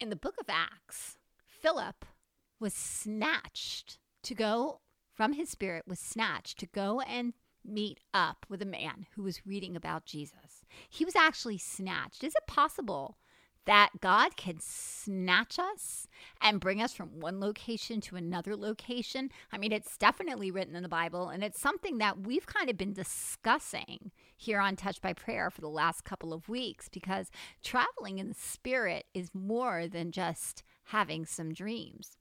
in the book of Acts, Philip was snatched to go from his spirit, was snatched to go and meet up with a man who was reading about Jesus. He was actually snatched. Is it possible that God can snatch us and bring us from one location to another location? I mean, it's definitely written in the Bible, and it's something that we've kind of been discussing here on Touch by Prayer for the last couple of weeks because traveling in the spirit is more than just having some dreams.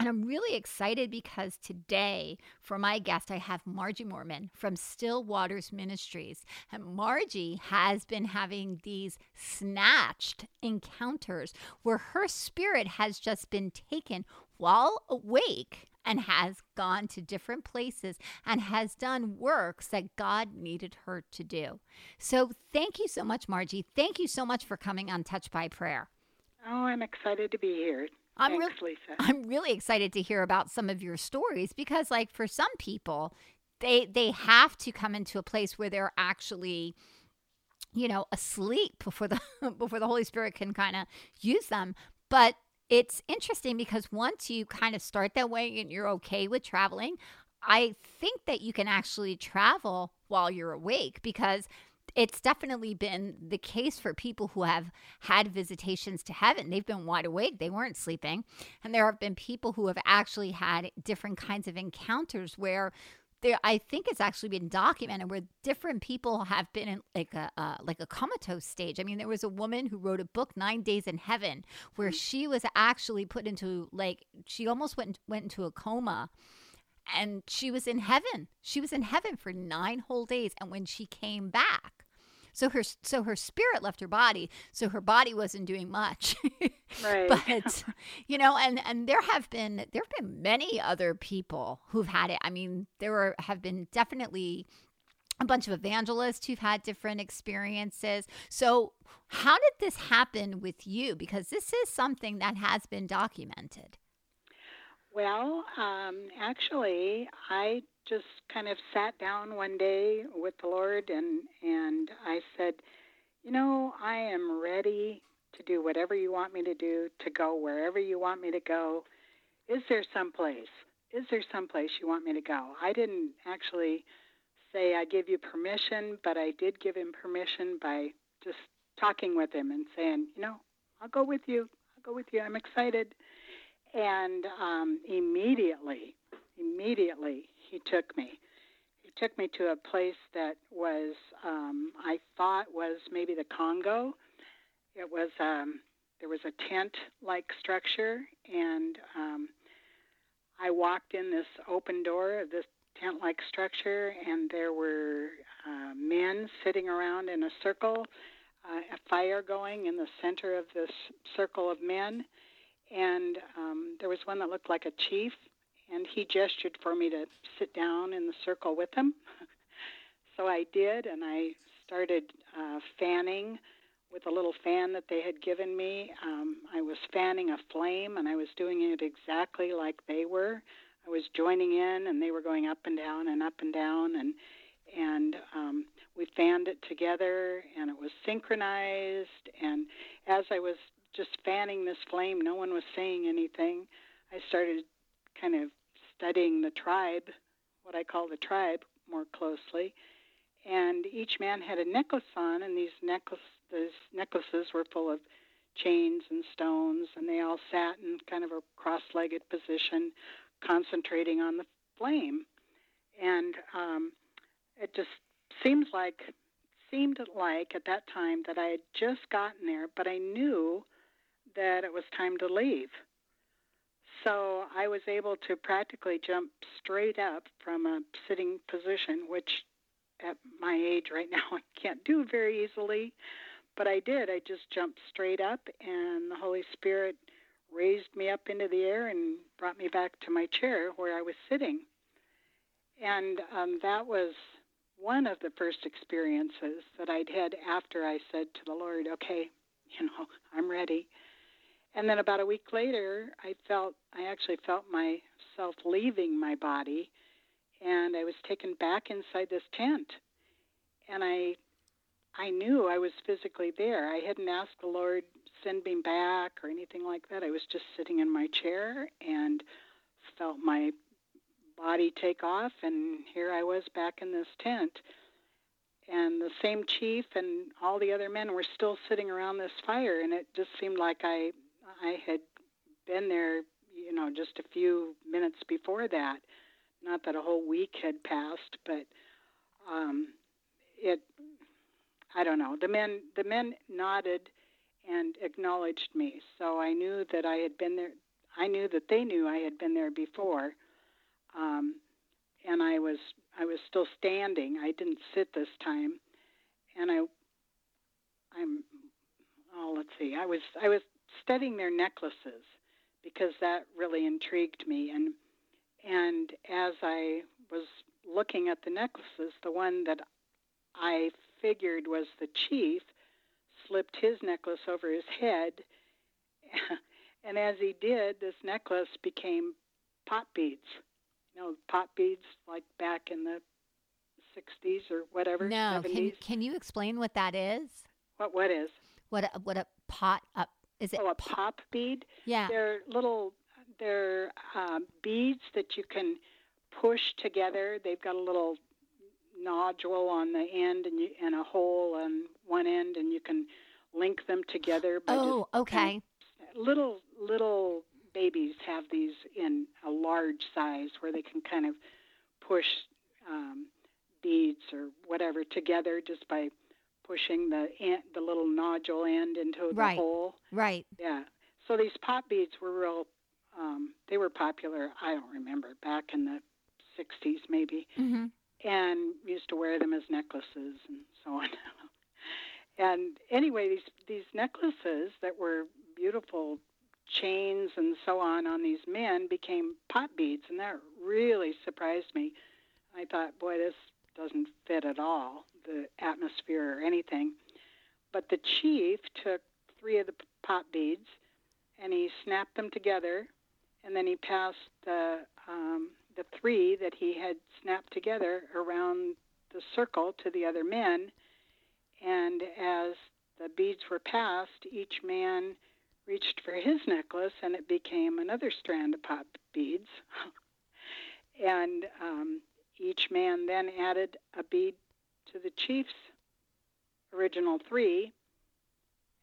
And I'm really excited because today, for my guest, I have Margie Moormann from Still Waters Ministries. And Margie has been having these snatched encounters where her spirit has just been taken while awake and has gone to different places and has done works that God needed her to do. So, thank you so much, Margie. Thank you so much for coming on Touch by Prayer. Oh, I'm excited to be here. I'm Thanks, really, Lisa. I'm really excited to hear about some of your stories because, like, for some people, they they have to come into a place where they're actually, you know, asleep before the before the Holy Spirit can kind of use them. But it's interesting because once you kind of start that way and you're okay with traveling, I think that you can actually travel while you're awake because it's definitely been the case for people who have had visitations to heaven. They've been wide awake, they weren't sleeping. And there have been people who have actually had different kinds of encounters where there I think it's actually been documented where different people have been in like a uh, like a comatose stage. I mean, there was a woman who wrote a book, Nine Days in Heaven, where she was actually put into like she almost went went into a coma and she was in heaven. She was in heaven for 9 whole days and when she came back so her so her spirit left her body, so her body wasn't doing much. right. but you know, and and there have been there have been many other people who've had it. I mean, there were have been definitely a bunch of evangelists who've had different experiences. So, how did this happen with you? Because this is something that has been documented. Well, um, actually, I just kind of sat down one day with the Lord and and I said, "You know, I am ready to do whatever you want me to do, to go wherever you want me to go. Is there some place? Is there some place you want me to go?" I didn't actually say I give you permission, but I did give him permission by just talking with him and saying, "You know, I'll go with you. I'll go with you. I'm excited." And um, immediately, immediately, he took me. He took me to a place that was, um, I thought was maybe the Congo. It was, um, there was a tent-like structure, and um, I walked in this open door of this tent-like structure, and there were uh, men sitting around in a circle, uh, a fire going in the center of this circle of men, and um, there was one that looked like a chief, and he gestured for me to sit down in the circle with him. so I did, and I started uh, fanning with a little fan that they had given me. Um, I was fanning a flame, and I was doing it exactly like they were. I was joining in, and they were going up and down and up and down, and and um, we fanned it together, and it was synchronized. And as I was just fanning this flame, no one was saying anything. I started kind of studying the tribe, what I call the tribe, more closely. And each man had a necklace on, and these necklace these necklaces were full of chains and stones, and they all sat in kind of a cross-legged position, concentrating on the flame. And um, it just seems like seemed like at that time that I had just gotten there, but I knew that it was time to leave. So I was able to practically jump straight up from a sitting position, which at my age right now I can't do very easily. But I did. I just jumped straight up, and the Holy Spirit raised me up into the air and brought me back to my chair where I was sitting. And um, that was one of the first experiences that I'd had after I said to the Lord, okay, you know, I'm ready. And then about a week later, I felt I actually felt myself leaving my body, and I was taken back inside this tent. And I I knew I was physically there. I hadn't asked the Lord send me back or anything like that. I was just sitting in my chair and felt my body take off, and here I was back in this tent. And the same chief and all the other men were still sitting around this fire, and it just seemed like I I had been there, you know, just a few minutes before that. Not that a whole week had passed, but um, it I don't know. The men the men nodded and acknowledged me, so I knew that I had been there. I knew that they knew I had been there before, um, and I was I was still standing. I didn't sit this time, and I I'm oh let's see. I was I was studying their necklaces because that really intrigued me and and as I was looking at the necklaces, the one that I figured was the chief slipped his necklace over his head. and as he did, this necklace became pot beads. You know, pot beads like back in the 60s or whatever. No, 70s. can, can you explain what that is? What what is? What a, what a pot up is it? Oh, a pop bead. yeah. They're little they're um, beads that you can push together. They've got a little nodule on the end and you, and a hole on one end, and you can link them together. Oh, okay. little little babies have these in a large size where they can kind of push um, beads or whatever together just by pushing the end, the little nodule end into the Right. hole. Right. Yeah. So these pop beads were real. Um, they were popular. I don't remember back in the '60s maybe, hmm and used to wear them as necklaces and so on. and anyway, these these necklaces that were beautiful chains and so on on these men became pot beads, and that really surprised me. I thought, boy, this doesn't fit at all the atmosphere or anything. But the chief took three of the p- pot beads and he snapped them together, and then he passed the um, the three that he had snapped together around the circle to the other men. And as the beads were passed, each man reached for his necklace, and it became another strand of pot beads. and um, each man then added a bead to the chief's original three.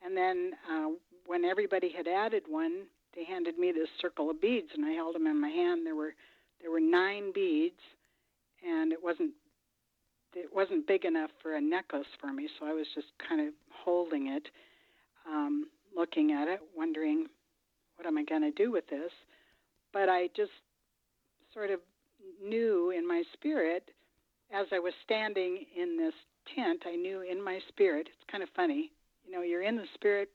And then uh, when everybody had added one, they handed me this circle of beads, and I held them in my hand. There were there were nine beads, and it wasn't it wasn't big enough for a necklace for me, so I was just kind of holding it, um, looking at it, wondering what am I going to do with this. But I just sort of knew in my spirit, as I was standing in this tent, I knew in my spirit. It's kind of funny, you know, you're in the spirit,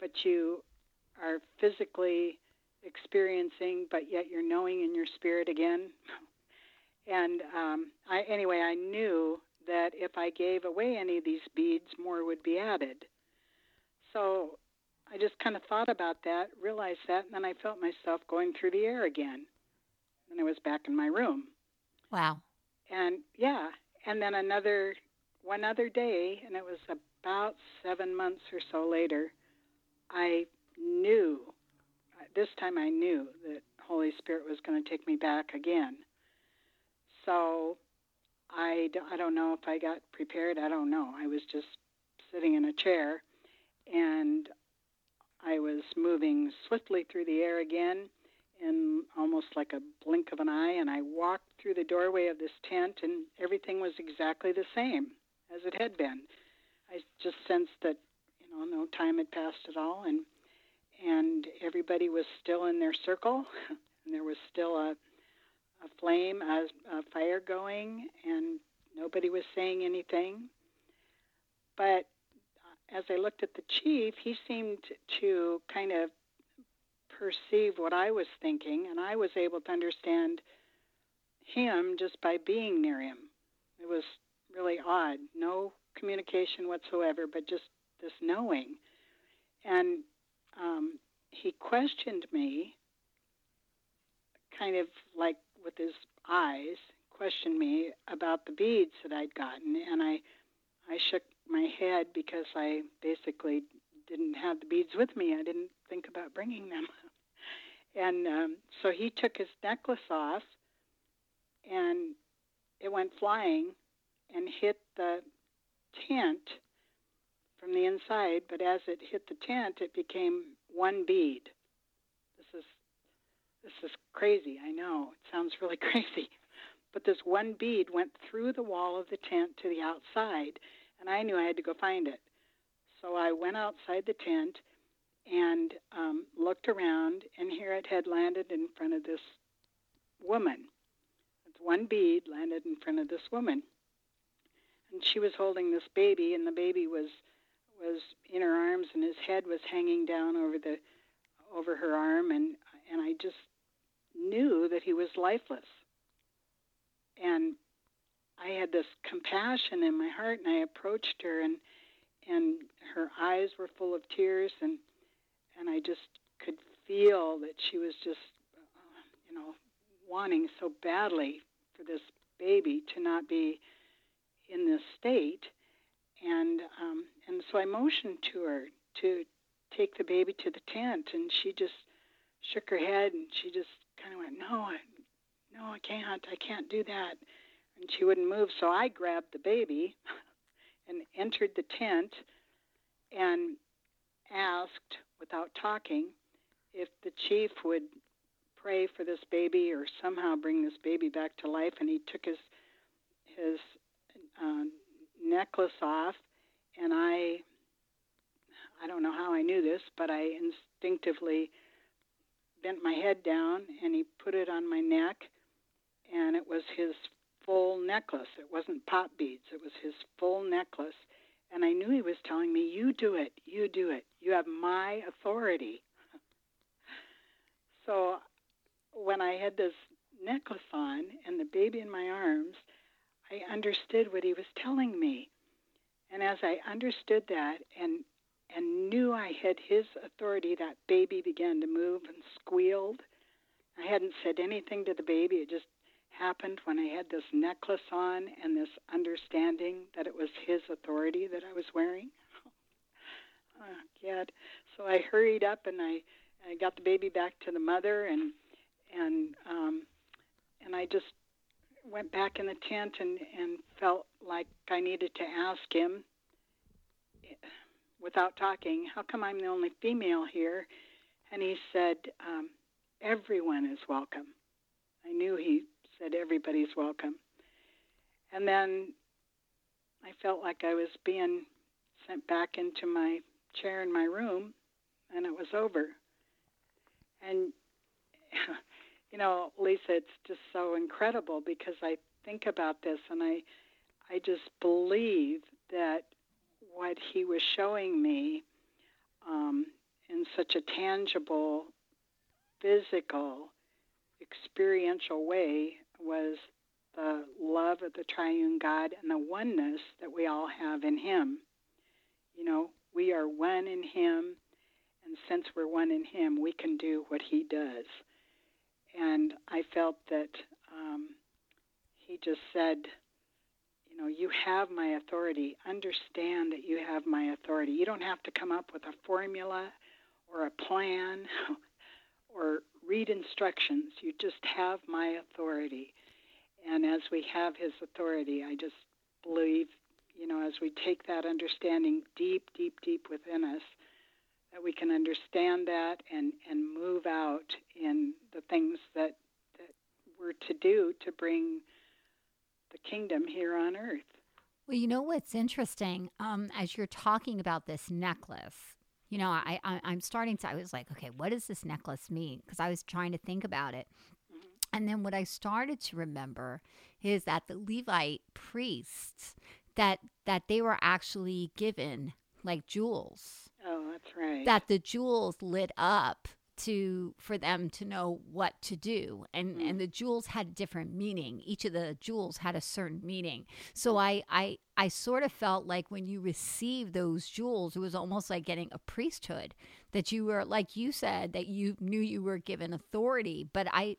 but you are physically experiencing, but yet you're knowing in your spirit again. And um, I, anyway, I knew that if I gave away any of these beads, more would be added. So I just kind of thought about that, realized that, and then I felt myself going through the air again. And I was back in my room. Wow. And yeah, and then another one other day, and it was about seven months or so later, I knew. Uh, this time I knew that Holy Spirit was going to take me back again. So I, I don't know if I got prepared. I don't know. I was just sitting in a chair, and I was moving swiftly through the air again in almost like a blink of an eye, and I walked through the doorway of this tent, and everything was exactly the same as it had been. I just sensed that you know no time had passed at all, and and everybody was still in their circle, and there was still a a flame, a, a fire going, and nobody was saying anything. But uh, as I looked at the chief, he seemed to kind of perceive what I was thinking, and I was able to understand him just by being near him. It was really odd. No communication whatsoever, but just this knowing. And um, he questioned me, kind of like with his eyes, questioned me about the beads that I'd gotten, and I, I shook my head because I basically didn't have the beads with me. I didn't think about bringing them. and um, so he took his necklace off, and it went flying and hit the tent from the inside. But as it hit the tent, it became one bead. This is this is crazy. I know it sounds really crazy, but this one bead went through the wall of the tent to the outside, and I knew I had to go find it. So I went outside the tent and um, looked around, and here it had landed in front of this woman. It's one bead landed in front of this woman, and she was holding this baby, and the baby was was in her arms, and his head was hanging down over the over her arm, and and I just knew that he was lifeless. And I had this compassion in my heart, and I approached her, and and her eyes were full of tears, and and I just could feel that she was just, uh, you know, wanting so badly for this baby to not be in this state, and um, and so I motioned to her to take the baby to the tent, and she just shook her head, and she just kind of went, "No, I, no, I can't, I can't do that," and she wouldn't move. So I grabbed the baby and entered the tent and asked, without talking, if the chief would pray for this baby or somehow bring this baby back to life. And he took his his uh, necklace off, and I I don't know how I knew this, but I instinctively bent my head down and he put it on my neck, and it was his full necklace. It wasn't pop beads, it was his full necklace. And I knew he was telling me, You do it, you do it. You have my authority. so when I had this necklace on and the baby in my arms, I understood what he was telling me. And as I understood that and and knew I had his authority, that baby began to move and squealed. I hadn't said anything to the baby. It just happened when I had this necklace on and this understanding that it was his authority that I was wearing. oh, God. So I hurried up and I, I got the baby back to the mother and and um, and I just went back in the tent and, and felt like I needed to ask him without talking, how come I'm the only female here? And he said, um, everyone is welcome. I knew he said everybody's welcome. And then I felt like I was being sent back into my chair in my room, and it was over. And, you know, Lisa, it's just so incredible because I think about this and I, I just believe that what he was showing me um, in such a tangible, physical, experiential way was the love of the triune God and the oneness that we all have in Him. You know, we are one in Him, and since we're one in Him, we can do what He does. And I felt that um, He just said, you know, you have my authority. Understand that you have my authority. You don't have to come up with a formula or a plan or read instructions. You just have my authority. And as we have his authority, I just believe, you know, as we take that understanding deep, deep, deep within us, that we can understand that and, and move out in the things that, that we're to do to bring the kingdom here on earth. Well, you know what's interesting? Um, as you're talking about this necklace, you know, I, I I'm starting to. I was like, okay, what does this necklace mean? Because I was trying to think about it, mm-hmm. and then what I started to remember is that the Levite priests that that they were actually given like jewels. Oh, that's right. That the jewels lit up to for them to know what to do and mm. and the jewels had a different meaning each of the jewels had a certain meaning so i i i sort of felt like when you received those jewels it was almost like getting a priesthood that you were like you said that you knew you were given authority but i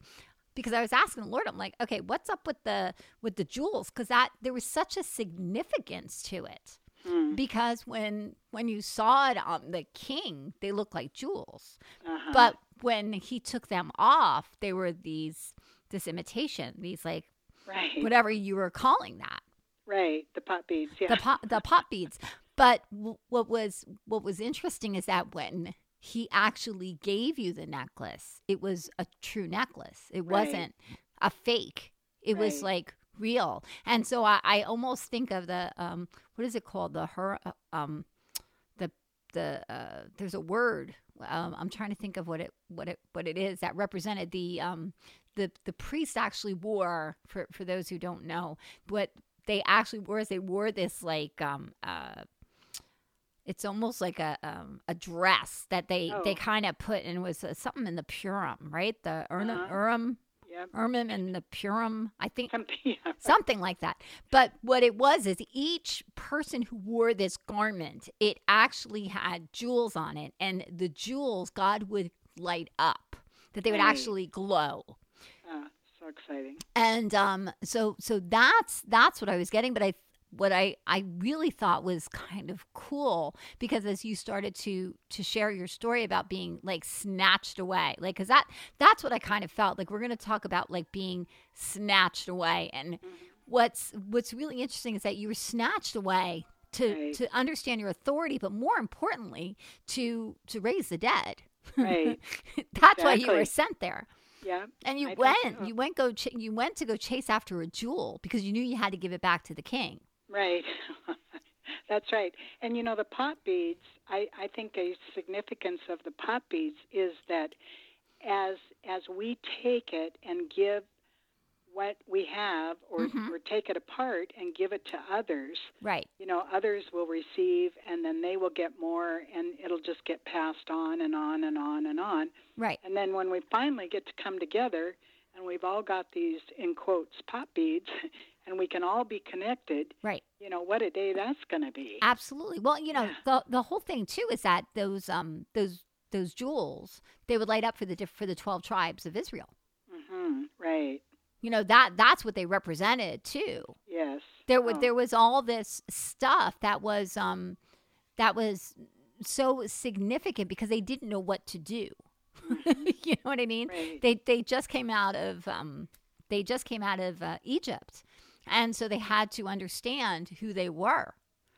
because I was asking the Lord, I'm like, okay, what's up with the with the jewels? Because that there was such a significance to it. Mm. because when when you saw it on the king, they looked like jewels. Uh-huh. But when he took them off, they were these this imitation, these like right, whatever you were calling that. right, the pot beads. Yeah. the pop the pop beads. But w- what was what was interesting is that when he actually gave you the necklace, it was a true necklace. It Right. wasn't a fake. It was like real. And so I, I almost think of the um what is it called the her um the the uh there's a word um I'm trying to think of what it what it what it is that represented the um the the priest actually wore for for those who don't know what they actually wore is they wore this like um uh it's almost like a um, a dress that they they Oh. kind of put and it was uh, something in the Purim, right? The Urim, Uh-huh. Urim, Yep. Urim and the Purim. I think Something. Yeah. something like that. But what it was is each person who wore this garment, it actually had jewels on it, and the jewels God would light up, that they would Right. actually glow. Uh, so exciting. And um, so so that's that's what I was getting. But I what I I really thought was kind of cool because as you started to to share your story about being like snatched away, like because that that's what I kind of felt like. We're going to talk about like being snatched away, and mm-hmm. what's what's really interesting is that you were snatched away. To, Right. to understand your authority, but more importantly, to to raise the dead. Right. That's why you were sent there. Yeah. And you I went, so. you went go, ch- you went to go chase after a jewel because you knew you had to give it back to the king. Right. That's right. And you know the pot beads, I, I think a significance of the pot beads is that as as we take it and give what we have or, Mhm. or take it apart and give it to others, Right. you know, others will receive and then they will get more and it'll just get passed on and on and on and on. Right. And then when we finally get to come together and we've all got these in quotes pot beads and we can all be connected, Right. you know, what a day that's going to be. Absolutely. Well, you know, Yeah. the the whole thing too is that those um those those jewels they would light up for the for the 12 tribes of Israel. Mm-hmm. Right. You know, that that's what they represented too. Yes. There was Oh, there was all this stuff that was um that was so significant because they didn't know what to do. you know what I mean? Mm-hmm. Right. They they just came out of um they just came out of uh, Egypt. And so they had to understand who they were.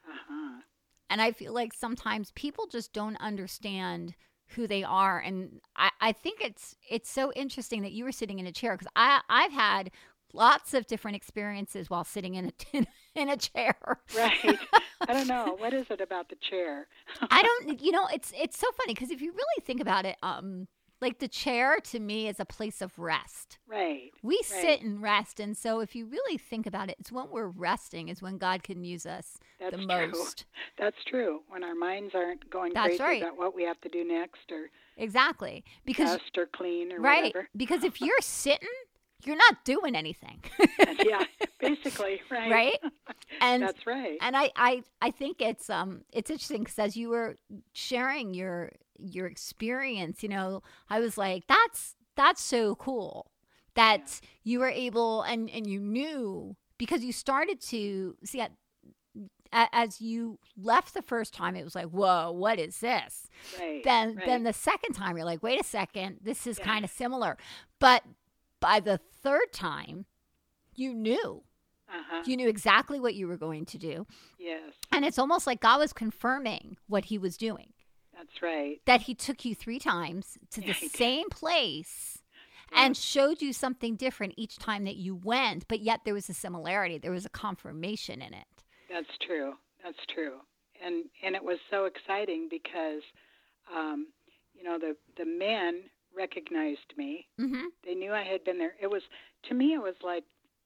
Uh-huh. And I feel like sometimes people just don't understand who they are. And I, I think it's it's so interesting that you were sitting in a chair because I I've had lots of different experiences while sitting in a in a chair. Right. I don't know. What is it about the chair? I don't you know it's it's so funny because if you really think about it, um, like the chair to me is a place of rest. Right. We Right. sit and rest, and so if you really think about it, it's when we're resting is when God can use us That's the true. most. That's true. When our minds aren't going That's crazy right. about what we have to do next or Exactly because dust or clean or right whatever. because if you're sitting, you're not doing anything, yeah, basically, right. right? And That's right. and I, I I think it's um it's interesting because as you were sharing your your experience, you know, I was like, that's that's so cool that you were able and and you knew because you started to see at, as you left the first time, it was like, whoa, what is this? right. Then right. then the second time, you're like, wait a second, this is Yeah. kind of similar, but by the third time, you knew uh-huh. you knew exactly what you were going to do. yes. And it's almost like God was confirming what he was doing. That's right. That he took you three times to the same place and showed you something different each time that you went, but yet there was a similarity. There was a confirmation in it. That's true. That's true. And and it was so exciting because um you know the the men recognized me. Mm-hmm. They knew I had been there. It was to me it was like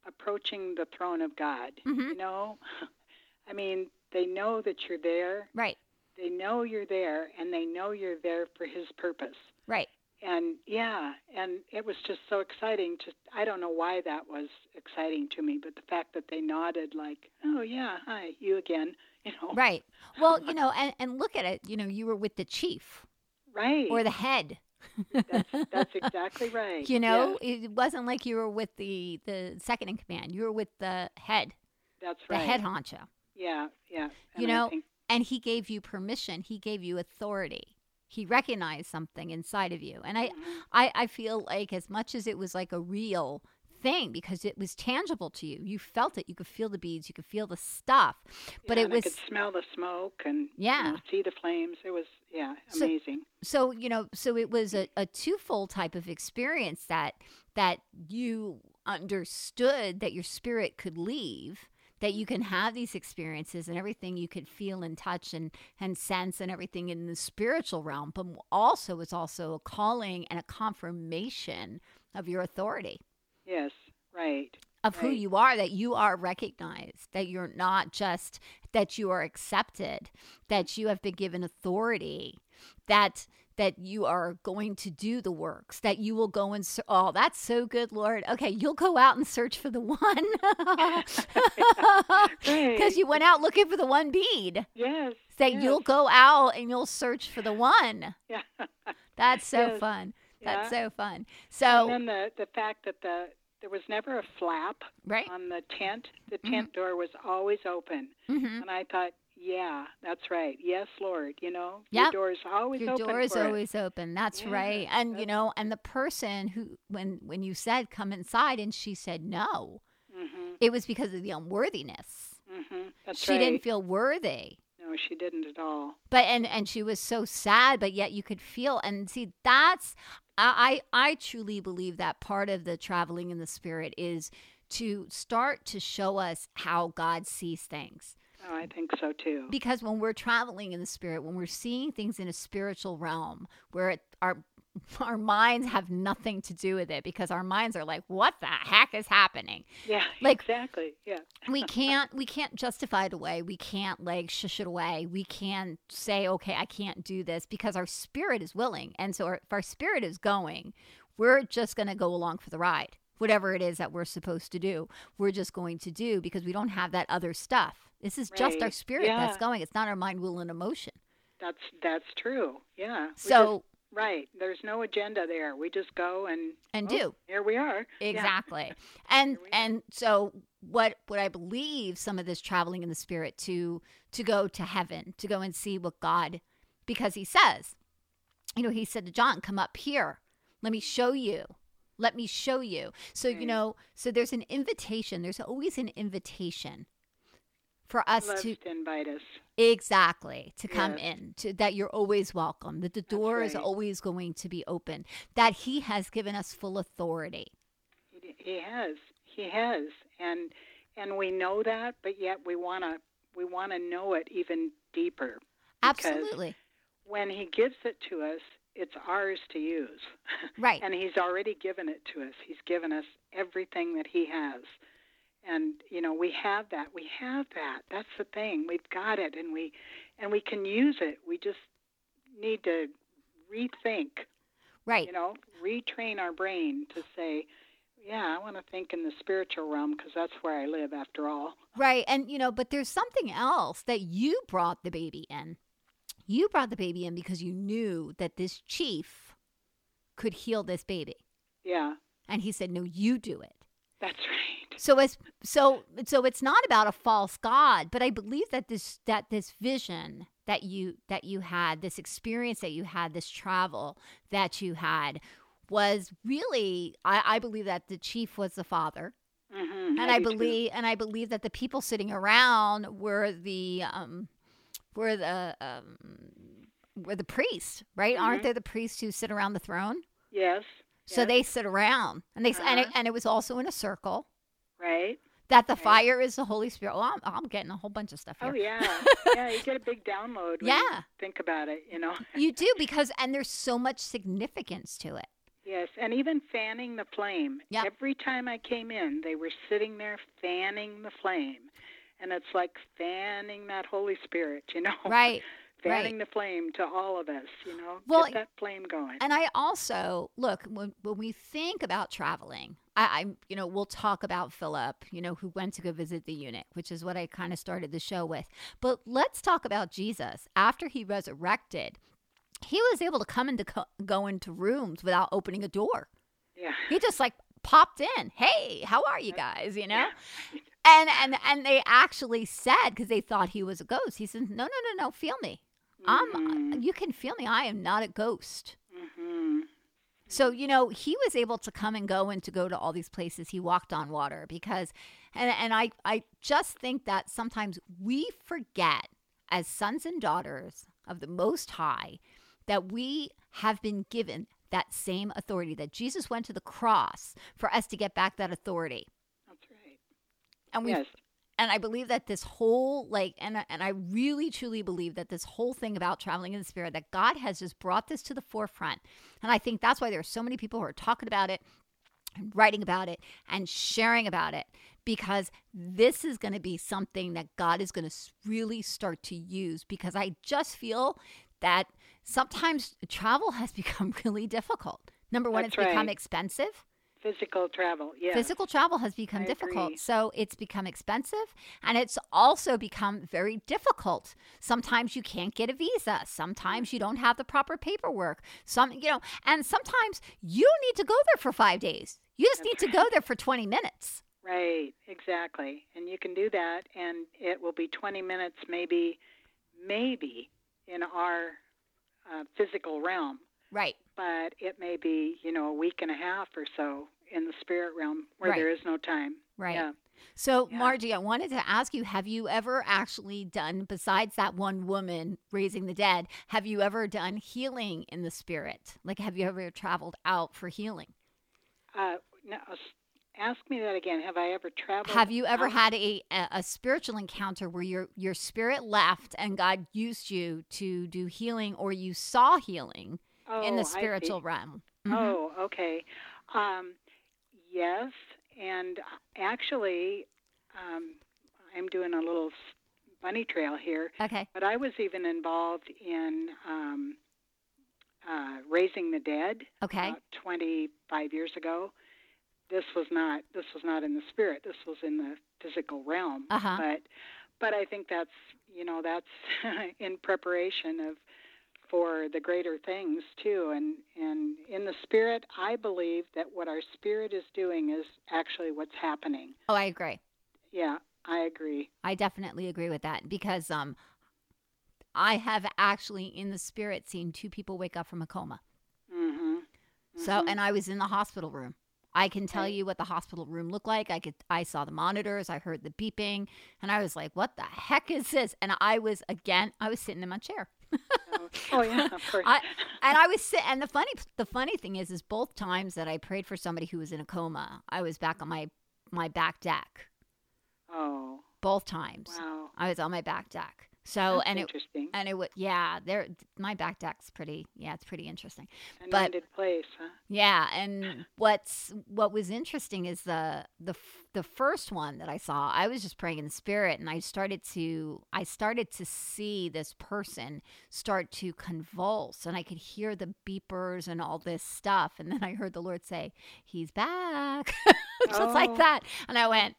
approaching the throne of God. Mhm. You know? I mean, they know that you're there. Right, They know you're there and they know you're there for his purpose. right. And yeah, and it was just so exciting to I don't know why that was exciting to me, but the fact that they nodded like, "Oh yeah, hi, you again." You know. Right. Well, you know, and, and look at it. You know, you were with the chief Right. or the head. That's that's exactly right. You know, it wasn't like you were with the the second in command. You were with the head, Yeah, that's the right. head honcho. Yeah, yeah. You And I know, think- and he gave you permission he gave you authority he recognized something inside of you and i Mhm. i i feel like as much as it was like a real thing because it was tangible to you you felt it you could feel the beads you could feel the stuff but yeah, it was I could smell the smoke and you Yeah. know, see the flames. It was yeah, So- amazing. so you know so it was a, a twofold type of experience that that you understood that your spirit could leave that you can have these experiences and everything you could feel and touch and and sense and everything in the spiritual realm but also it's also a calling and a confirmation of your authority yes, right. of who you are that you are recognized that you're not just that you are accepted that you have been given authority that that you are going to do the works that you will go and ser- oh that's so good lord okay you'll go out and search for the one because you went out looking for the one bead Yes. that yes. you'll go out and you'll search for the one Yeah. that's so Yes. fun that's so fun And so then the the fact that the there was never a flap right on the tent. The Mhm. tent door was always open, hmm and I thought, yeah, that's right. Yes, Lord. You know, Yeah. your door is always your open. door is for it. always open that's Yeah, right and you know and the person who when when you said come inside and she said no Mhm. it was because of the unworthiness Mhm. That's she right. didn't feel worthy No, she didn't at all. but and and she was so sad but yet you could feel and see that's i i, I truly believe that part of the traveling in the spirit is to start to show us how god sees things Oh, I think so too. because when we're traveling in the spirit when we're seeing things in a spiritual realm where it, our our minds have nothing to do with it because our minds are like what the heck is happening yeah, like- exactly. Yeah. we can't we can't justify it away we can't like shush it away we can't say okay i can't do this because our spirit is willing and so our, if our spirit is going we're just going to go along for the ride whatever it is that we're supposed to do we're just going to do because we don't have that other stuff this is just our Right. spirit that's going it's not our mind will and emotion That's that's true. Yeah. So right. There's no agenda there. We just go and and oh, do Here we are. Yeah. exactly and are. and so what what i believe some of this traveling in the spirit to to go to heaven to go and see what god because he says you know he said to john come up here let me show you let me show you so you know so there's an invitation there's always an invitation for us to to invite us. exactly to come Yes. in to that you're always welcome that the door is always going to be open that he has given us full authority He, he has. He has. And and we know that, but yet we want to we want to know it even deeper. Absolutely When he gives it to us, it's ours to use. right and he's already given it to us. He's given us everything that he has. And you know, we have that. We have that. That's the thing. We've got it and we and we can use it. We just need to rethink, right you know, retrain our brain to say, yeah, I want to think in the spiritual realm because that's where I live after all. Right. And, you know, but there's something else that you brought the baby in. You brought the baby in because you knew that this chief could heal this baby. Yeah, And he said, no, you do it. that's right. So as so so it's not about a false god, but I believe that this that this vision that you that you had, this experience that you had, this travel that you had was really I, I believe that the chief was the father Mm-hmm. and I believe and I believe that the people sitting around were the um were the um were the priests, right? Aren't Mhm. they the priests who sit around the throne? Yes. So yes, they sit around and they and, it, Uh-huh. and it was also in a circle. Right. That the Right. fire is the Holy Spirit. Well, I'm, I'm getting a whole bunch of stuff oh, here. Oh yeah, yeah. You get a big download. When Yeah. You think about it, you know. You do because and there's so much significance to it. Yes, and even fanning the flame. Yep. Every time I came in, they were sitting there fanning the flame. And it's like fanning that Holy Spirit, you know. Right. Fanning the flame to all of us, you know. Well, Get that flame going. And I also look when when we think about traveling. I, I you know we'll talk about Philip, you know, who went to go visit the eunuch, which is what I kind of started the show with. But let's talk about Jesus after he resurrected. He was able to come into co- go into rooms without opening a door. yeah. He just like popped in. Hey, how are you guys? You know. and and and they actually said because they thought he was a ghost. He said, "No, no, no, no, feel me. I'm. Mhm. You can feel me. I am not a ghost." Mhm. So, you know, he was able to come and go and to go to all these places. He walked on water because and and I I just think that sometimes we forget as sons and daughters of the most high that we have been given that same authority that Jesus went to the cross for us to get back that authority. That's right. And we Yes. And I believe that this whole like and and I really truly believe that this whole thing about traveling in the spirit that God has just brought this to the forefront. And I think that's why there are so many people who are talking about it and writing about it and sharing about it because this is going to be something that God is going to really start to use because I just feel that sometimes travel has become really difficult. Number one, That's it's become expensive. Physical travel. Yes. Physical travel has become I difficult. agree. So it's become expensive and it's also become very difficult. Sometimes you can't get a visa. Sometimes you don't have the proper paperwork. Some, you know, and sometimes you need to go there for five days. You just need to go there for 20 minutes. Right, exactly. And you can do that, and it will be 20 minutes, maybe, maybe in our uh, physical realm, Right. but it may be, you know, a week and a half or so in the spirit realm where Right. there is no time. Right. Yeah. So, Yeah. Margie, I wanted to ask you have you ever actually done, besides that one woman raising the dead, have you ever done healing in the spirit? Like, have you ever traveled out for healing? Uh, now, ask me that again. Have I ever traveled? Have you ever out- had a, a a spiritual encounter where your your spirit left and God used you to do healing, or you saw healing oh, in the spiritual realm? Mhm. Oh, okay. Um, yes, and actually, um, I'm doing a little bunny trail here, Okay. but I was even involved in um, uh, raising the dead Okay. about 25 years ago. This was not this was not in the spirit. This was in the physical realm. Uh-huh. But but I think that's you know that's in preparation of for the greater things too. And and in the spirit, I believe that what our spirit is doing is actually what's happening. Oh, I agree. Yeah, I agree. I definitely agree with that because um, I have actually in the spirit seen two people wake up from a coma. mm-hmm. So, Mhm. and I was in the hospital room. I can tell you what the hospital room looked like. I could, I saw the monitors, I heard the beeping, and I was like, "What the heck is this?" And I was again, I was sitting in my chair. oh, yeah, of course. I, and I was sit, and the funny, the funny thing is, is both times that I prayed for somebody who was in a coma, I was back on my my back deck. oh, Both times, wow. I was on my back deck. So, That's and it, interesting. and it would, yeah, there, my back deck's pretty, yeah, it's pretty interesting. but- Anointed place, huh? Yeah, and what's what was interesting is the the the first one that I saw. I was just praying in the spirit, and I started to I started to see this person start to convulse, and I could hear the beepers and all this stuff, and then I heard the Lord say, "He's back," just like Oh. that, and I went,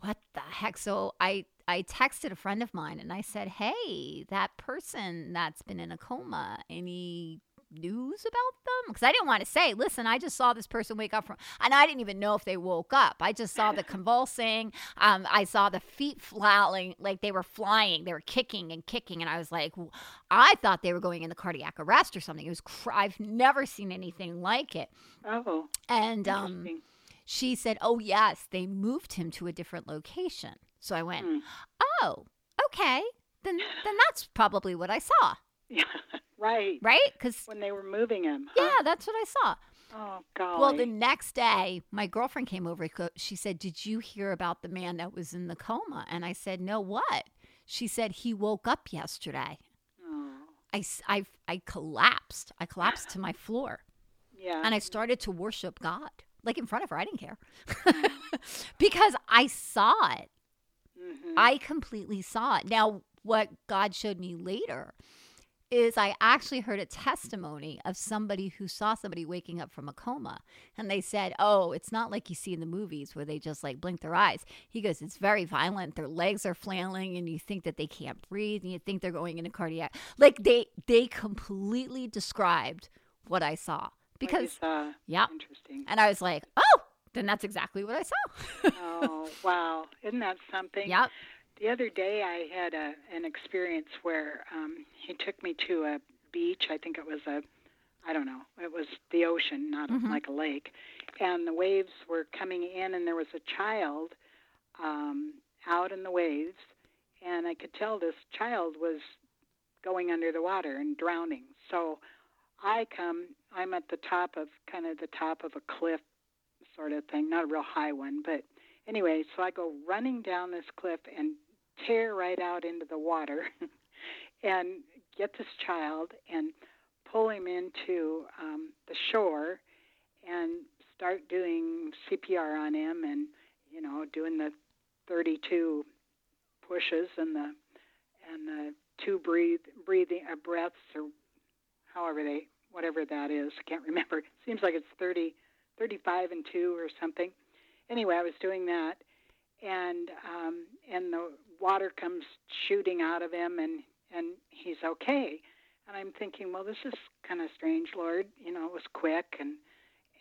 "What the heck?" So I. I texted a friend of mine and I said, Hey, that person that's been in a coma, any news about them? Because I didn't want to say, listen, I just saw this person wake up from, and I didn't even know if they woke up. I just saw the convulsing. Um, I saw the feet flailing, like they were flying, they were kicking and kicking, and I was like, "I thought they were going into cardiac arrest or something. It was, cr- I've never seen anything like it. Oh, And um, she said, oh yes, they moved him to a different location. So I went, Hmm. oh, okay, then then that's probably what I saw, Yeah, right. right? Because When they were moving him. huh? yeah, that's what I saw. Oh, golly. Well, the next day, my girlfriend came over. She said, Did you hear about the man that was in the coma? And I said, No, what? She said, He woke up yesterday. oh, I, I, I collapsed. I collapsed to my floor yeah. and I started to worship God, like in front of her. I didn't care because I saw it. Mhm. I completely saw it. Now, what God showed me later is I actually heard a testimony of somebody who saw somebody waking up from a coma. And they said, Oh, it's not like you see in the movies where they just like blink their eyes. He goes, It's very violent. Their legs are flailing and you think that they can't breathe and you think they're going into cardiac. Like they they completely described what I saw. Because saw. yeah. Interesting. and I was like, Oh, then that's exactly what I saw. oh, wow. Isn't that something? Yep. The other day I had a an experience where um he took me to a beach. I think it was a I don't know. It was the ocean, not Mhm. like a lake. And the waves were coming in and there was a child um out in the waves and I could tell this child was going under the water and drowning. So I come I'm at the top of kind of the top of a cliff sort of thing, not a real high one, but anyway, so I go running down this cliff and tear right out into the water and get this child and pull him into um, the shore and start doing CPR on him and you know doing the 32 pushes and the and the two breathe breathing uh, breaths or however they whatever that is. I can't remember. Seems like it's 30 35 and 2 or something. Anyway I was doing that and um and the water comes shooting out of him and and he's okay. And i'm thinking well this is kind of strange lord you know it was quick and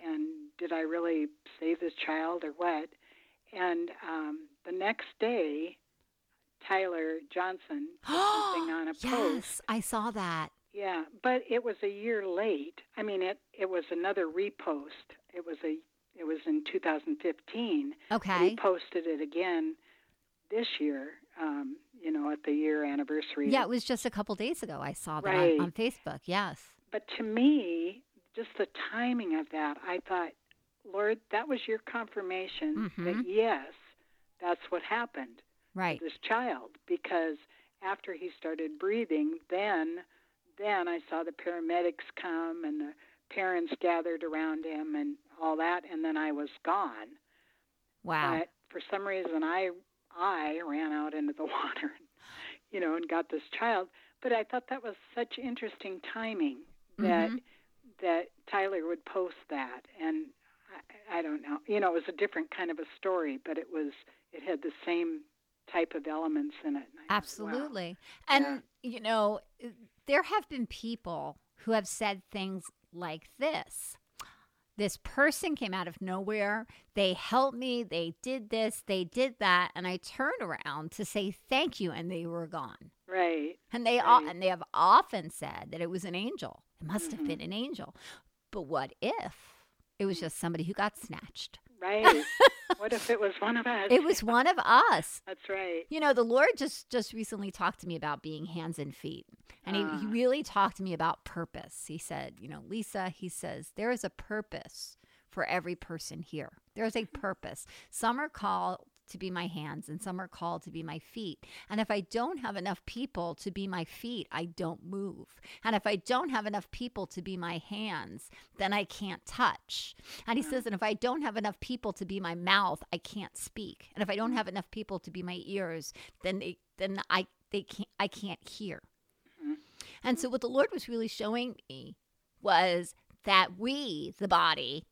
and did i really save this child or what? And um the next day tyler johnson put something on a post. Yes, I saw that. yeah but it was a year late. I mean it it was another repost it was a it was in 2015 Okay. he posted it again this year, um, you know, at the year anniversary. Yeah, it was just a couple days ago. I saw that Right. on, on Facebook. Yes. But to me, just the timing of that, I thought, Lord, that was your confirmation that Mhm. yes, that's what happened Right. this child. Because after he started breathing, then then I saw the paramedics come and the parents gathered around him and all that, and then I was gone. Wow. But for some reason, I I ran out into the water, you know, and got this child. But I thought that was such interesting timing that Mhm. that Tyler would post that, and I, I don't know, you know, it was a different kind of a story, but it was it had the same type of elements in it. And I thought, wow. Absolutely. And, you know, there have been people who have said things like this. This person came out of nowhere. They helped me. They did this. They did that. And I turned around to say thank you, and they were gone. Right. And they all, Right. and they have often said that it was an angel. It must have Mhm. been an angel. But what if it was just somebody who got snatched? Right. what if it was one of us? It was one of us. That's right. You know, the Lord just just recently talked to me about being hands and feet. And he, he Ah. really talked to me about purpose. He said, you know, Lisa, he says, there is a purpose for every person here. There is a purpose. Some are called to be my hands and some are called to be my feet. And if I don't have enough people to be my feet, I don't move. And if I don't have enough people to be my hands, then I can't touch. And he says, and if I don't have enough people to be my mouth, I can't speak. And if I don't have enough people to be my ears, then they, then I they can't I can't hear. And so what the Lord was really showing me was that we, the body,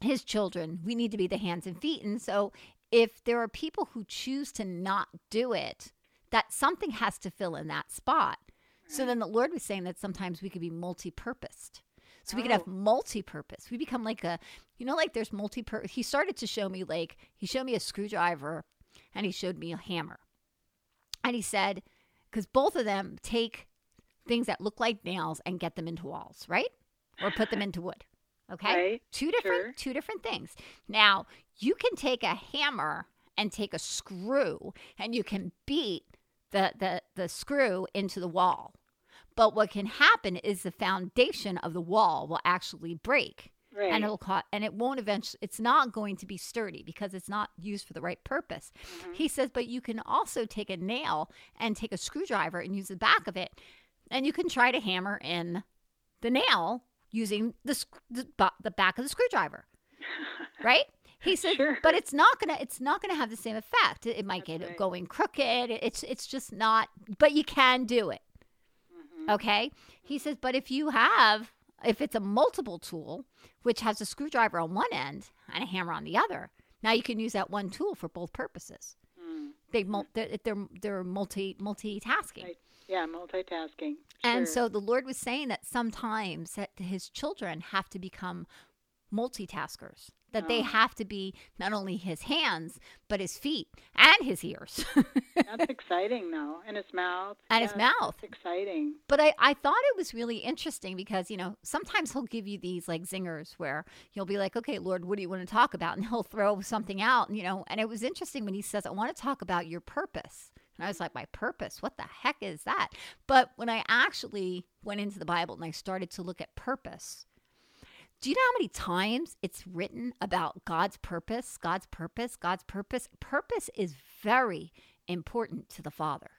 his children, we need to be the hands and feet. And so if there are people who choose to not do it, that something has to fill in that spot. So then the Lord was saying that sometimes we could be multi-purposed. So we could have Oh. multi-purpose. We become like a, you know, like there's multi-purpose. He started to show me like he showed me a screwdriver, and he showed me a hammer, and he said, because both of them take things that look like nails and get them into walls, right? Or put them into wood. Okay, Right, two different sure. two different things. Now you can take a hammer and take a screw, and you can beat the the the screw into the wall. But what can happen is the foundation of the wall will actually break Right. and it'll cause and it won't eventually it's not going to be sturdy because it's not used for the right purpose Mm-hmm. he says but you can also take a nail and take a screwdriver and use the back of it and you can try to hammer in the nail using the the, the back of the screwdriver right he said Sure. but it's not gonna it's not gonna have the same effect it, it might That's get right. going crooked it's it's just not but you can do it Mhm. Okay. He says, but if you have, if it's a multiple tool, which has a screwdriver on one end and a hammer on the other, now you can use that one tool for both purposes. Mm. They mul- they're they're, they're multi multitasking. Right. Yeah, multitasking. And so the Lord was saying that sometimes that his children have to become multitaskers. That they Oh. have to be not only his hands, but his feet and his ears. That's exciting, though, and his mouth. And his mouth. It's exciting. But I, I thought it was really interesting because, you know, sometimes he'll give you these like zingers where you'll be like, okay, Lord, what do you want to talk about? And he'll throw something out, you know. And it was interesting when he says, I want to talk about your purpose. And I was like, my purpose? What the heck is that? But when I actually went into the Bible and I started to look at purpose, do you know how many times it's written about God's purpose? God's purpose, God's purpose. Purpose is very important to the Father.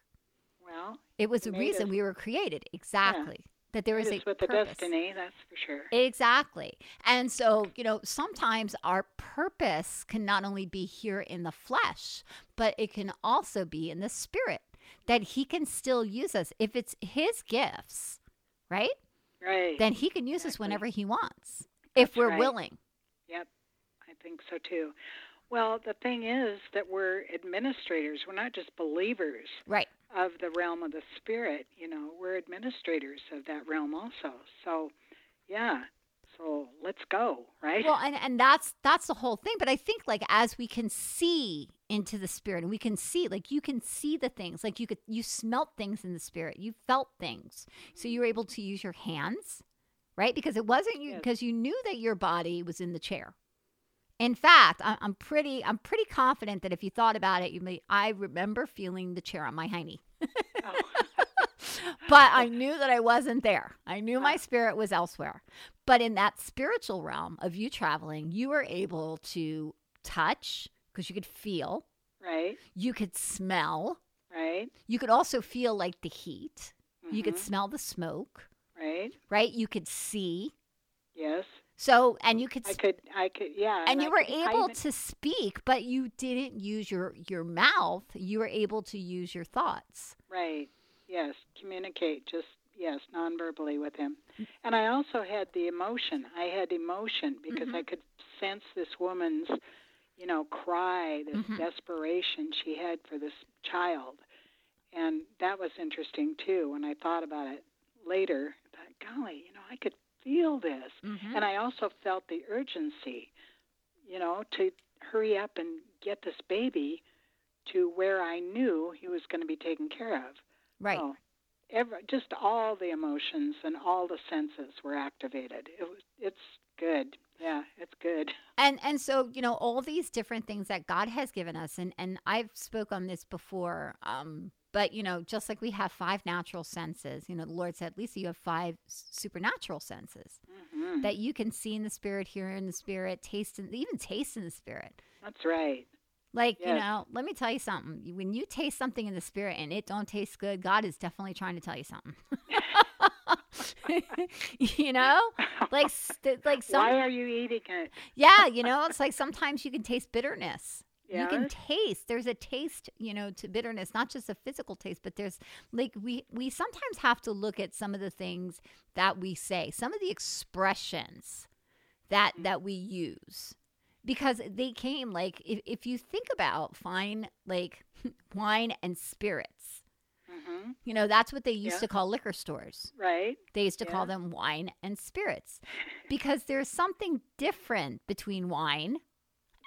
Well, It was the reason us- we were created. Exactly. That there is a with the purpose. destiny, that's for sure. Exactly. And so, you know, sometimes our purpose can not only be here in the flesh, but it can also be in the spirit, that He can still use us. If it's His gifts, right? Right. Then He can use us whenever He wants, if we're right. willing. Yep, I think so too. Well, the thing is that we're administrators. We're not just believers Right. of the realm of the spirit. You know, we're administrators of that realm also. So, yeah. So let's go, right? Well, and, and that's that's the whole thing. But I think like as we can see into the spirit and we can see like you can see the things like you could you smelt things in the spirit you felt things. So mm-hmm. you were able to use your hands right? Because it wasn't you Yes. because you knew that your body was in the chair. In fact I, i'm pretty i'm pretty confident that if you thought about it you may i remember feeling the chair on my hiney. Oh, but I knew that I wasn't there. I knew my spirit was elsewhere. But in that spiritual realm of you traveling, you were able to touch because you could feel, right, you could smell, right. you could also feel like the heat, you could mhm, smell the smoke, right. right? You could see. Yes. So, and you could I s- could, I could, yeah. and I you were able even- to speak, but you didn't use your your mouth. You were able to use your thoughts. Right. Yes. Communicate just yes, non-verbally with him. Mm. And I also had the emotion. I had emotion because Mm-hmm. I could sense this woman's, you know, cry, this Mhm. desperation she had for this child. And that was interesting too when I thought about it later. I thought, golly, you know, I could feel this. Mm-hmm. And I also felt the urgency, you know, to hurry up and get this baby to where I knew he was going to be taken care of. right. So, every, just all the emotions and all the senses were activated. It was, it's good. Yeah, it's good. and and so you know all these different things that god has given us and and i've spoke on this before um but you know just like we have five natural senses you know the lord said lisa you have five supernatural senses hmm that you can see in the spirit hear in the spirit taste and even taste in the spirit. That's right. like you know let me tell you something. When you taste something in the spirit and it don't taste good god is definitely trying to tell you something you know like st- like some Why are you eating it? yeah you know it's like sometimes you can taste bitterness Yes. you can taste there's a taste you know to bitterness not just a physical taste but there's like we we sometimes have to look at some of the things that we say some of the expressions that mm. that we use because they came like if, if you think about fine like wine and spirits hmm you know that's what they used Yeah. to call liquor stores Right. they used to call them wine and spirits because there's something different between wine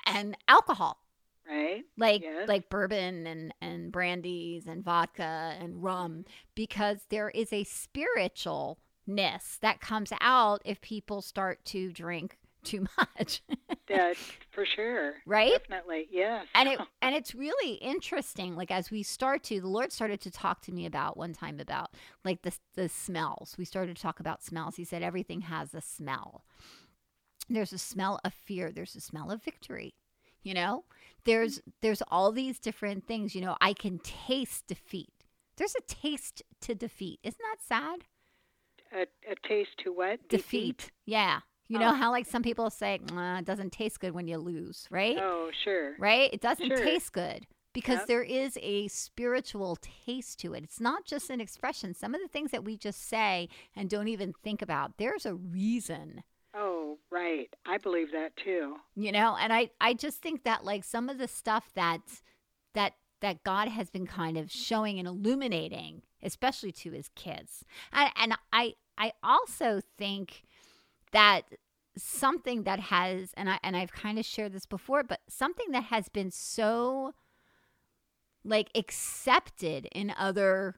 and alcohol Right. like Yes. like bourbon and and brandies and vodka and rum because there is a spiritualness that comes out if people start to drink too much. That for sure. Right? Definitely. Yes. and it and it's really interesting like as we start to the lord started to talk to me about one time about like the the smells. We started to talk about smells. He said everything has a smell. There's a smell of fear. There's a smell of victory you know? There's there's all these different things. You know i can taste defeat. There's a taste to defeat. Isn't that sad? A, a taste to what? defeat? Yeah you oh. know Oh. how like some people say "Nah, it doesn't taste good when you lose right Oh, sure. right? It doesn't Sure. taste good because Yep. there is a spiritual taste to it. It's not just an expression. Some of the things that we just say and don't even think about, there's a reason, Oh, right. I believe that too. you know? And I I just think that like some of the stuff that that that God has been kind of showing and illuminating, especially to his kids. And and I I also think that something that has and I and I've kind of shared this before, but something that has been so like accepted in other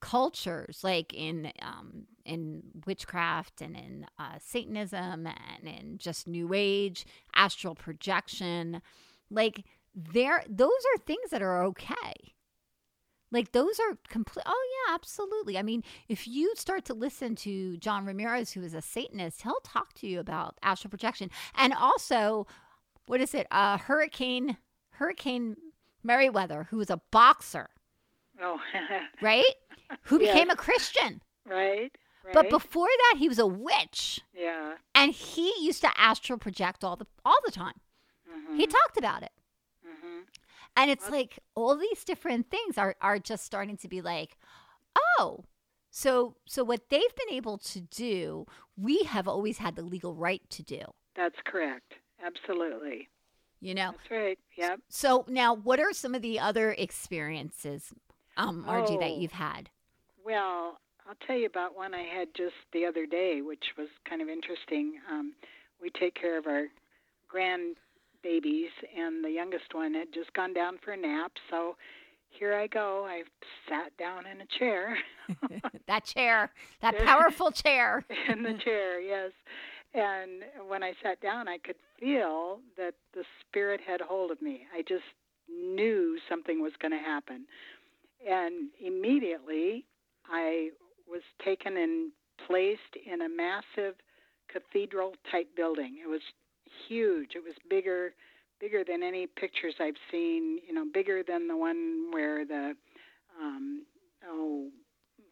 cultures, like in um, in witchcraft and in uh, Satanism and in just New Age, astral projection, like there, those are things that are okay. Like those are complete. Oh yeah, absolutely. I mean, if you start to listen to John Ramirez, who is a Satanist, he'll talk to you about astral projection, and also, what is it? Uh, Hurricane Hurricane Merriweather, who was a boxer. Oh, right? Who Yes. became a Christian. right. Right. But before that, he was a witch, yeah. and he used to astral project all the all the time. hmm He talked about it, and it's like all these different things are are just starting to be like, oh, so so what they've been able to do, we have always had the legal right to do. That's correct. Absolutely. You know. That's right. Yep. So now, what are some of the other experiences, um, Margie, that Oh. you've had? Well, I'll tell you about one I had just the other day, which was kind of interesting. Um, we take care of our grandbabies, and the youngest one had just gone down for a nap. So here I go. I sat down in a chair, that chair, that powerful chair. in the chair, yes. And when I sat down, I could feel that the spirit had hold of me. I just knew something was going to happen. And immediately I was taken and placed in a massive cathedral type building. It was huge. It was bigger bigger than any pictures I've seen, you know, bigger than the one where the um oh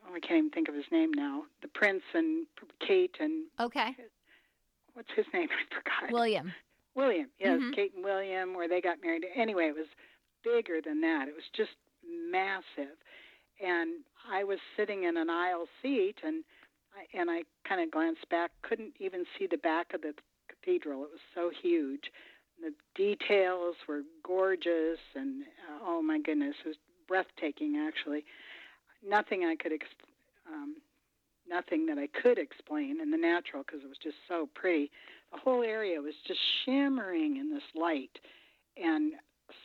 oh, I can't even think of his name now. The prince and Kate and Okay, what's his name? I forgot. William. William, yes, Mhm. Kate and William, where they got married. Anyway, it was bigger than that. It was just massive, and I was sitting in an aisle seat, and I, and I kind of glanced back, couldn't even see the back of the cathedral. It was so huge. The details were gorgeous, and uh, oh my goodness, it was breathtaking. Actually, nothing I could ex- um, nothing that I could explain in the natural because it was just so pretty the whole area was just shimmering in this light and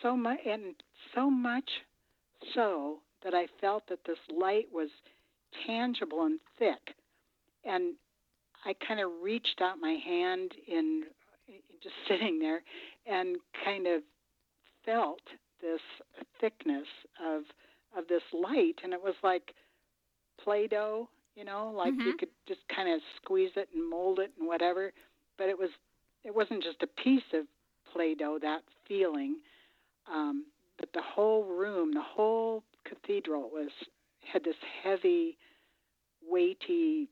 so much and so much so that I felt that this light was tangible and thick and I kind of reached out my hand in just sitting there and kind of felt this thickness of of this light. And it was like play-doh you know like you Mhm. could just kind of squeeze it and mold it and whatever. But it was it wasn't just a piece of play-doh that feeling. Um, but the whole room the whole cathedral was had this heavy weighty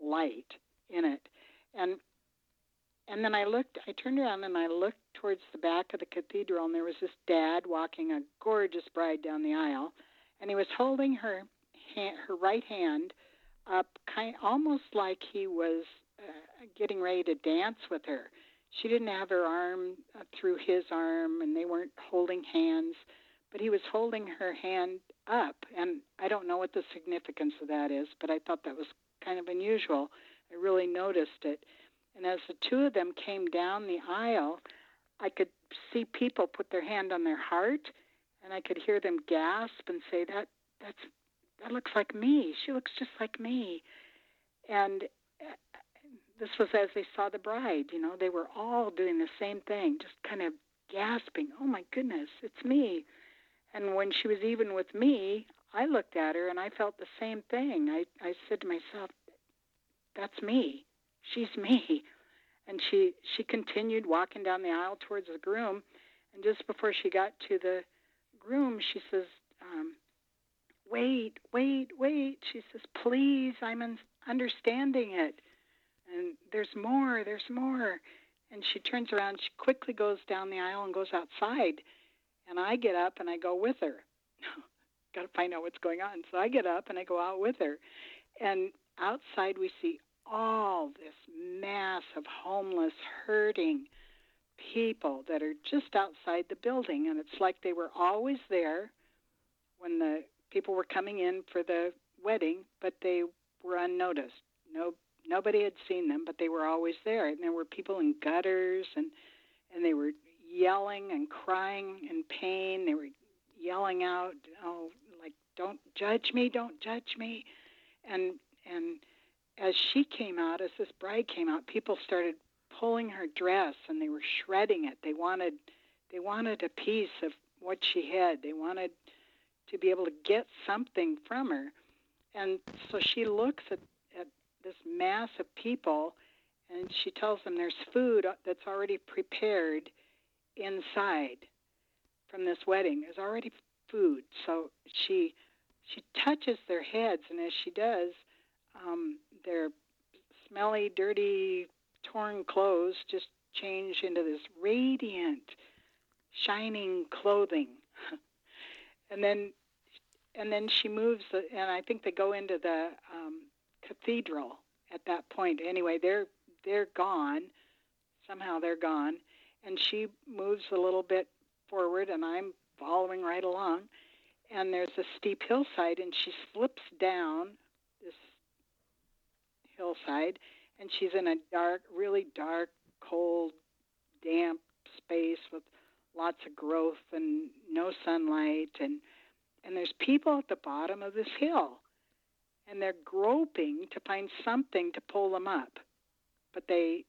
light in it and and then I looked I turned around and I looked towards the back of the cathedral and there was this dad walking a gorgeous bride down the aisle and he was holding her hand, her right hand up kind almost like he was uh, getting ready to dance with her. She didn't have her arm uh, through his arm and they weren't holding hands, but he was holding her hand up and I don't know what the significance of that is, but I thought that was kind of unusual. I really noticed it. And as the two of them came down the aisle, I could see people put their hand on their heart and I could hear them gasp and say that that's that looks like me. She looks just like me. And uh, this was as they saw the bride. You know, they were all doing the same thing, just kind of gasping, "Oh my goodness, it's me!" And when she was even with me, I looked at her and I felt the same thing. I I said to myself, "That's me. She's me." And she she continued walking down the aisle towards the groom, and just before she got to the groom, she says. Um, wait, wait, wait. She says, please, I'm un- understanding it. And there's more, there's more. And she turns around, she quickly goes down the aisle and goes outside. And I get up and I go with her. Got to find out what's going on. So I get up and I go out with her. And outside we see all this mass of homeless, hurting people that are just outside the building. And it's like they were always there when the people were coming in for the wedding, but they were unnoticed. No, nobody had seen them, but they were always there. And there were people in gutters and and they were yelling and crying in pain. They were yelling out, "Oh, like don't judge me, don't judge me." And and as she came out, as this bride came out, people started pulling her dress and they were shredding it. They wanted they wanted a piece of what she had. They wanted to be able to get something from her. And so she looks at, at this mass of people and she tells them there's food that's already prepared inside from this wedding. There's already food. So she she touches their heads, and as she does, um, their smelly, dirty, torn clothes just change into this radiant, shining clothing. and then and then she moves, and I think they go into the um, cathedral at that point. Anyway, they're they're gone. Somehow they're gone, and she moves a little bit forward, and I'm following right along. And there's a steep hillside, and she slips down hillside, and she's in a dark, really dark, cold, damp space with lots of growth and no sunlight and and there's people at the bottom of this hill and they're groping to find something to pull them up but they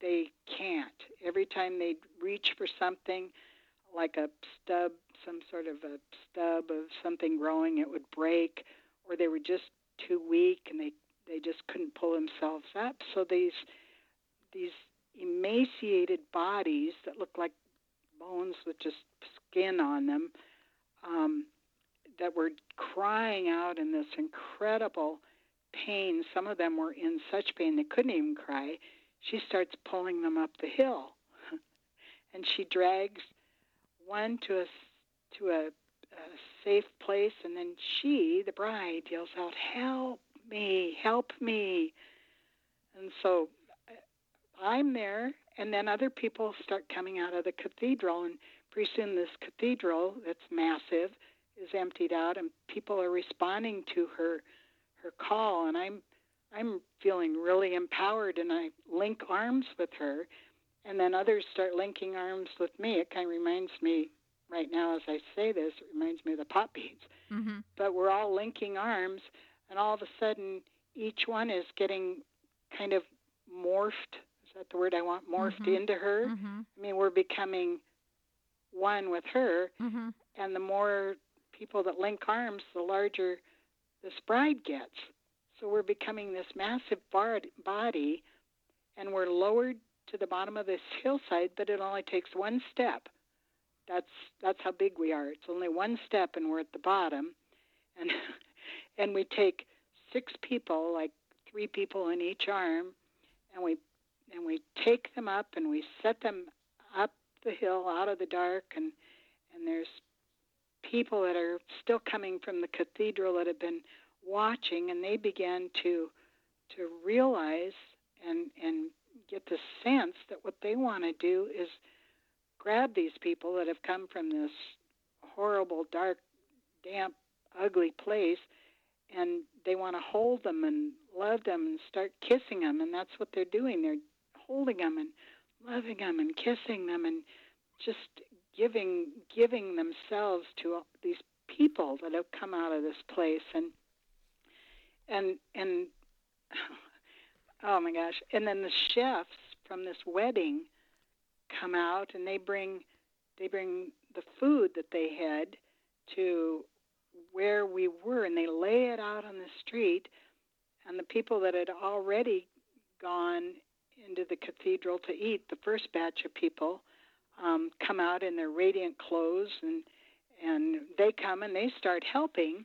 they can't. Every time they reach for something like a stub some sort of a stub of something growing it would break or they were just too weak and they they just couldn't pull themselves up so these these emaciated bodies that look like bones with just skin on them um, that were crying out in this incredible pain. Some of them were in such pain they couldn't even cry. She starts pulling them up the hill, and she drags one to a to a, a safe place, and then she, the bride, yells out, "Help me! Help me!" And so uh, I'm there, and then other people start coming out of the cathedral, and pretty soon this cathedral that's massive is emptied out and people are responding to her her call and I'm I'm feeling really empowered and I link arms with her and then others start linking arms with me. It kind of reminds me right now as I say this, it reminds me of the pop beads. Mm-hmm. But we're all linking arms and all of a sudden each one is getting kind of morphed. Is that the word I want? Morphed mm-hmm. into her. Mm-hmm. I mean, we're becoming one with her. Mm-hmm. And the more people that link arms, the larger this bride gets. So we're becoming this massive body, and we're lowered to the bottom of this hillside, but it only takes one step. That's that's how big we are. It's only one step, and we're at the bottom, and and we take six people, like three people in each arm, and we and we take them up and we set them up the hill out of the dark, and and there's people that are still coming from the cathedral that have been watching, and they began to to realize and and get the sense that what they want to do is grab these people that have come from this horrible, dark, damp, ugly place, and they want to hold them and love them and start kissing them, and that's what they're doing. They're holding them and loving them and kissing them and just giving giving themselves to these people that have come out of this place and and and oh my gosh and then the chefs from this wedding come out and they bring they bring the food that they had to where we were and they lay it out on the street and the people that had already gone into the cathedral to eat the first batch of people um, come out in their radiant clothes and and they come and they start helping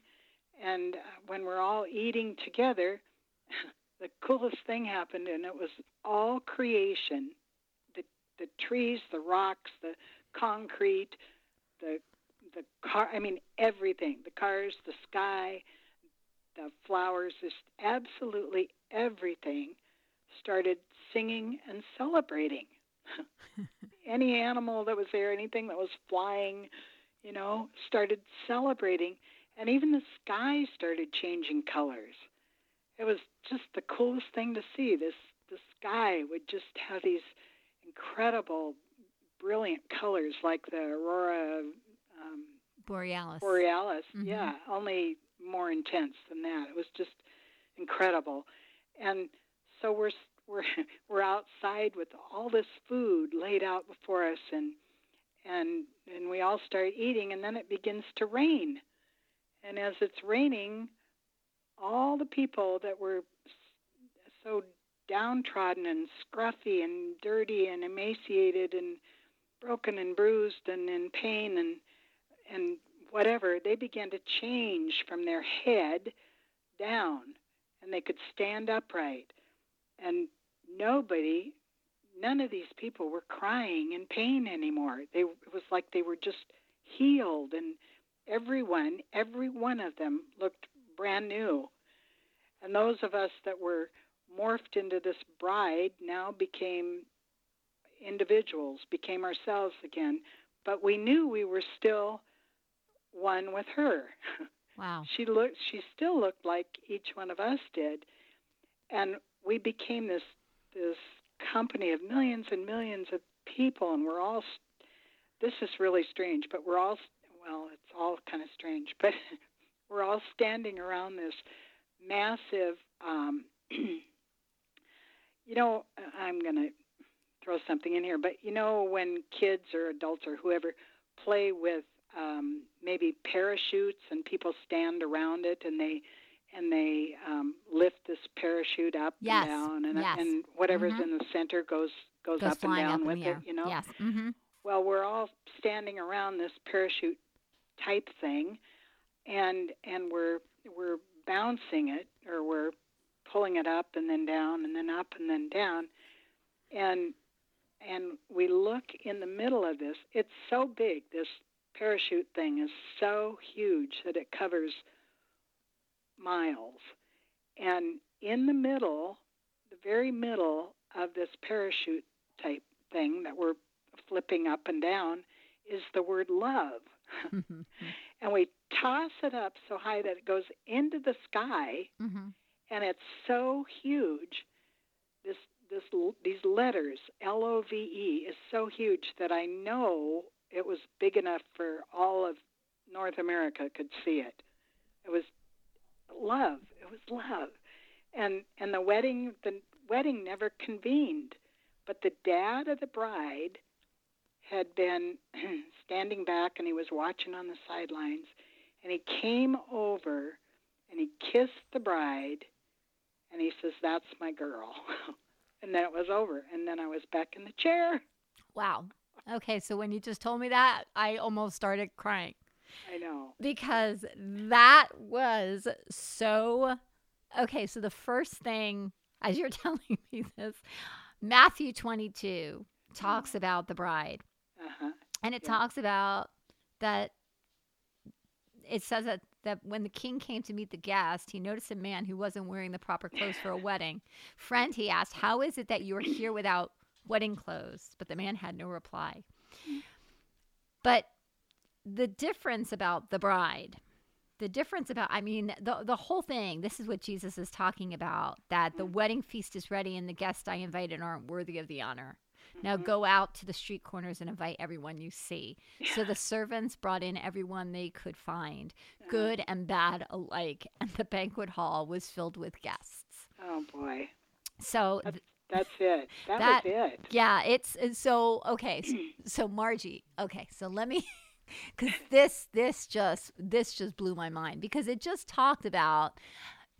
and uh, when we're all eating together the coolest thing happened and it was all creation. The the trees the rocks the concrete the the car i mean everything the cars the sky the flowers just absolutely everything started singing and celebrating any animal that was there, anything that was flying, you know, started celebrating. And even the sky started changing colors. it was just the coolest thing to see. This the sky would just have these incredible, brilliant colors like the aurora um, Borealis. borealis. Mhm. Yeah, only more intense than that. It was just incredible, and so we're we're we're outside with all this food laid out before us, and and and we all start eating, and then it begins to rain, and as it's raining, all the people that were so downtrodden and scruffy and dirty and emaciated and broken and bruised and in pain and and whatever they began to change from their head down and they could stand upright. And nobody none of these people were crying in pain anymore. They it was like they were just healed and everyone every one of them looked brand new. And those of us that were morphed into this bride now became individuals became ourselves again. But we knew we were still one with her Wow. she looked she still looked like each one of us did and we became this this company of millions and millions of people and we're all this is really strange but we're all well it's all kind of strange but we're all standing around this massive um you know i'm going to throw something in here but you know when kids or adults or whoever play with um, maybe parachutes, and people stand around it, and they and they um, lift this parachute up Yes, and down, and yes. and whatever's Mhm. in the center goes goes, Goes up and down up with in the air. it. You know. Yes. Mm-hmm. Well, we're all standing around this parachute type thing, and and we're we're bouncing it, or we're pulling it up and then down and then up and then down, and and we look in the middle of this. It's so big. This parachute thing is so huge that it covers miles, and in the middle, the very middle of this parachute type thing that we're flipping up and down is the word love. and we toss it up so high that it goes into the sky mm-hmm. and it's so huge this this these letters L O V E is so huge that I know it was big enough for all of North America could see it. It was love. It was love. And and the wedding the wedding never convened, but the dad of the bride had been standing back and he was watching on the sidelines and he came over and he kissed the bride and he says that's my girl and then it was over and then i was back in the chair Wow. Okay, so when you just told me that, I almost started crying i know because that was so. Okay, so the first thing, as you're telling me this, Matthew 22 talks about the bride, uh-huh and it Yeah. talks about that. It says that that when the king came to meet the guest, he noticed a man who wasn't wearing the proper clothes for a wedding. Friend, he asked, "How is it that you are here without wedding clothes?" But the man had no reply. But the difference about the bride, the difference about, I mean, the the whole thing. This is what Jesus is talking about: that the mm-hmm. wedding feast is ready, and the guests I invited aren't worthy of the honor. Now mm-hmm. go out to the street corners and invite everyone you see. So the servants brought in everyone they could find, uh-huh. good and bad alike, and the banquet hall was filled with guests. oh boy So That's- that's it that, That- was it yeah, it's so okay. So, so Margie, okay, so let me because this this just this just blew my mind because it just talked about.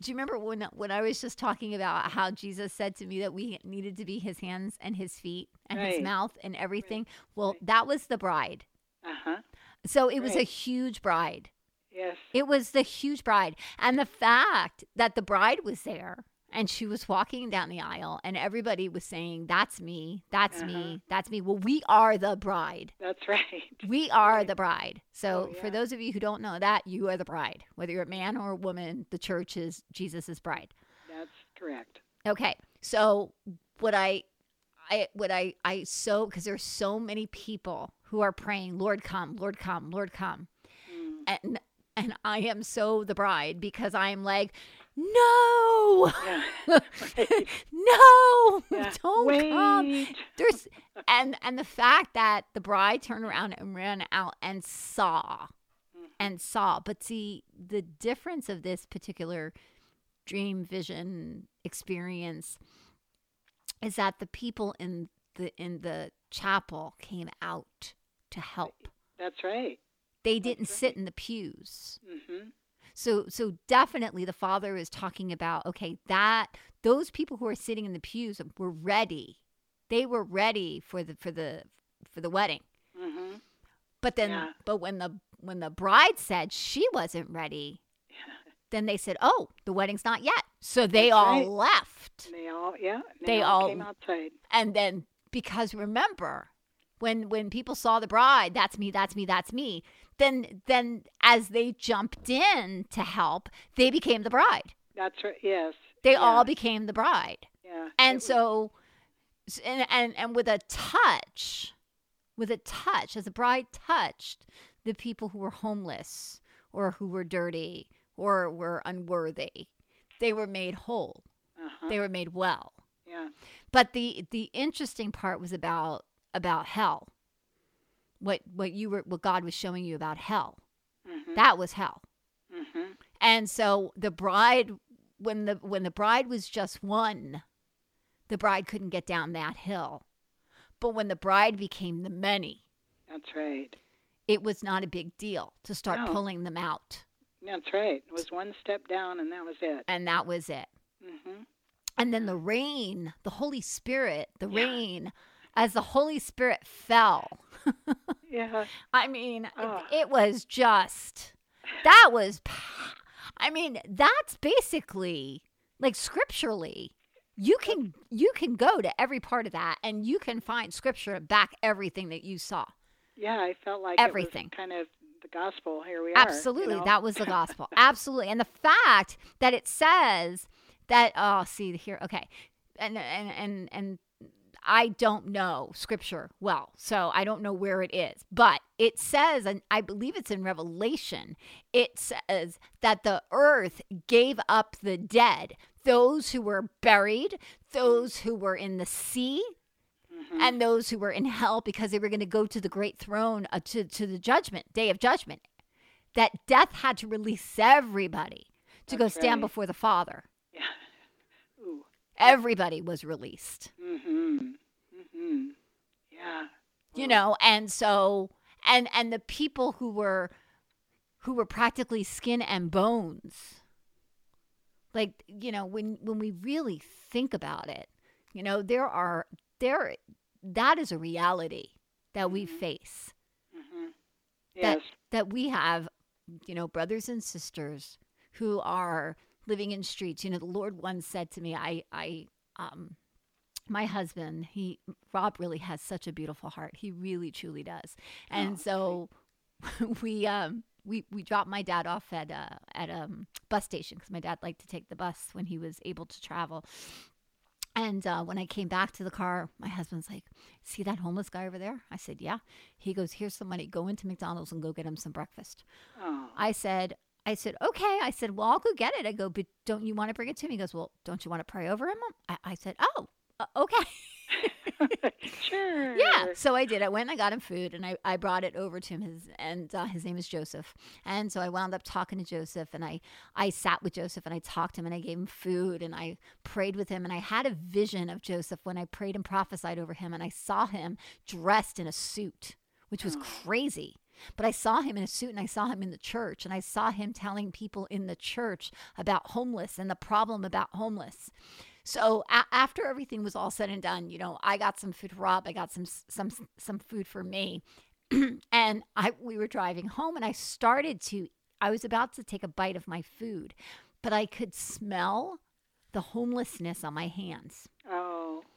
Do you remember when when I was just talking about how Jesus said to me that we needed to be His hands and His feet and His mouth and everything? Well, Right. that was the bride. uh-huh So it was a huge bride. yes It was the huge bride. And the fact that the bride was there and she was walking down the aisle and everybody was saying, That's me, that's Uh-huh. me, that's me. Well, we are the bride. that's right We are Right. the bride. So, Oh, for those of you who don't know that, you are the bride. Whether you're a man or a woman, the church is Jesus' bride. that's correct Okay. So, what I I what I I so because there's so many people who are praying, Lord come, Lord come, Lord come mm. and and I am so the bride because I'm like, no, Right. no, Yeah. don't come. There's and and the fact that the bride turned around and ran out and saw Mhm. and saw. But see, the difference of this particular dream vision experience is that the people in the in the chapel came out to help. That's right. They didn't That's sit in the pews. hmm So so definitely the father is talking about okay, that those people who are sitting in the pews were ready. They were ready for the for the for the wedding. hmm But then Yeah. but when the when the bride said she wasn't ready, then they said, "Oh, the wedding's not yet." So they That's all right. left. They all, yeah. They all, all- came outside. And then because remember, when when people saw the bride, that's me, that's me, that's me. Then then as they jumped in to help, they became the bride. That's right. Yes. They yeah. all became the bride. Yeah. And so and, and and with a touch, with a touch, as the bride touched the people who were homeless or who were dirty or were unworthy, they were made whole. uh-huh. They were made well. yeah. But the the interesting part was about about hell. What what you were what God was showing you about hell. hmm That was hell. hmm And so the bride when the when the bride was just one, the bride couldn't get down that hill. But when the bride became the many, That's right. it was not a big deal to start No. pulling them out. That's right. It was one step down, and that was it. And that was it. hmm And then the rain, the Holy Spirit, the Yeah. rain, as the Holy Spirit fell. Yeah. I mean, it- Ah. it was just that was I mean, that's basically like scripturally you can you can go to every part of that and you can find scripture back everything that you saw. Yeah. I felt like Everything. It was kind of the gospel. Here we are. you Absolutely. know? That was the gospel. Absolutely. And the fact that it says that oh see here okay. And and and and I don't know scripture well, so I don't know where it is. But it says, and I believe it's in Revelation, it says that the earth gave up the dead, those who were buried, those who were in the sea, Mhm. and those who were in hell because they were going to go to the great throne, uh, to, to the judgment, day of judgment. That death had to release everybody to go stand right. before the Father. Everybody was released. Mm-hmm. Mm-hmm. Yeah. you know and so and and the people who were who were practically skin and bones like you know when when we really think about it you know there are there that is a reality that we Mhm. face Mm-hmm. That- Yes. that we have you know brothers and sisters who are living in streets you know the lord once said to me i i um my husband he rob really has such a beautiful heart he really truly does and Oh, so we um we we dropped my dad off at uh at a um, bus station because my dad liked to take the bus when he was able to travel and uh, when I came back to the car, my husband's like, "See that homeless guy over there?" I said, "Yeah." He goes, "Here's some money. Go into McDonald's and go get him some breakfast." Oh. I said, I said, okay. I said, well, I'll go get it. I go, but don't you want to bring it to me? He goes, well, don't you want to pray over him? I, I said, oh, uh, okay. sure. yeah. So I did. I went and I got him food and I, I brought it over to him. His, and uh, his name is Joseph. And so I wound up talking to Joseph and I, I sat with Joseph and I talked to him and I gave him food and I prayed with him. And I had a vision of Joseph when I prayed and prophesied over him. And I saw him dressed in a suit, which was Oh. crazy. But I saw him in a suit and I saw him in the church and I saw him telling people in the church about homeless and the problem about homeless. So a- after everything was all said and done, you know, I got some food for Rob, I got some some some food for me. and I we were driving home and I started to I was about to take a bite of my food, but I could smell the homelessness on my hands. Oh,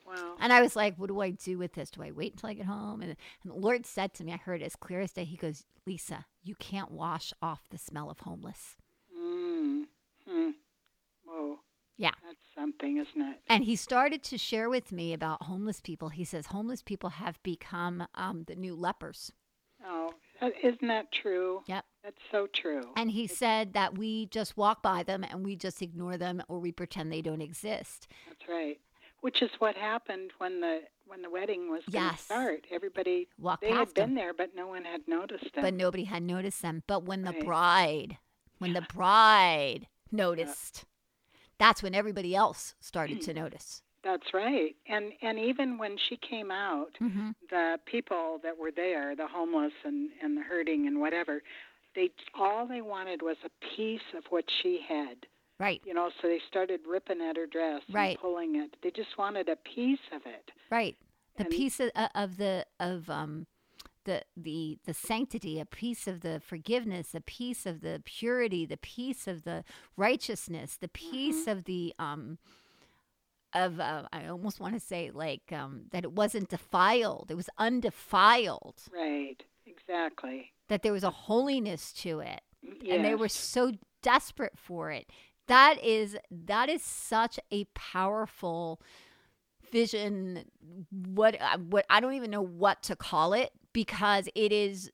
wow. And I was like, what do I do with this? Do I wait until I get home? And, and the Lord said to me, I heard it as clear as day. He goes, Lisa, you can't wash off the smell of homeless. Mm. Hmm. Whoa. Yeah. That's something, isn't it? And he started to share with me about homeless people. He says homeless people have become um, the new lepers. Oh, Isn't that true? Yep. That's so true. And he said that we just walk by them and we just ignore them or we pretend they don't exist. That's right. Which is what happened when the when the wedding was going to start. Everybody Walk they had been them, there, but no one had noticed them. but nobody had noticed them. But when the Right. bride, when the bride noticed, that's when everybody else started to notice. That's right. And and even when she came out, hmm the people that were there, the homeless and and the hurting and whatever, they all they wanted was a piece of what she had. Right, You know, so they started ripping at her dress Right. and pulling it. They just wanted a piece of it. right. The And- piece of, uh, of the of um the the the sanctity, a piece of the forgiveness, a piece of the purity, the piece of the righteousness, the piece of the um of uh, I almost want to say like um that it wasn't defiled. It was undefiled. Right. Exactly. That there was a holiness to it. and they were so desperate for it that is that is such a powerful vision what uh, what I don't even know what to call it because it is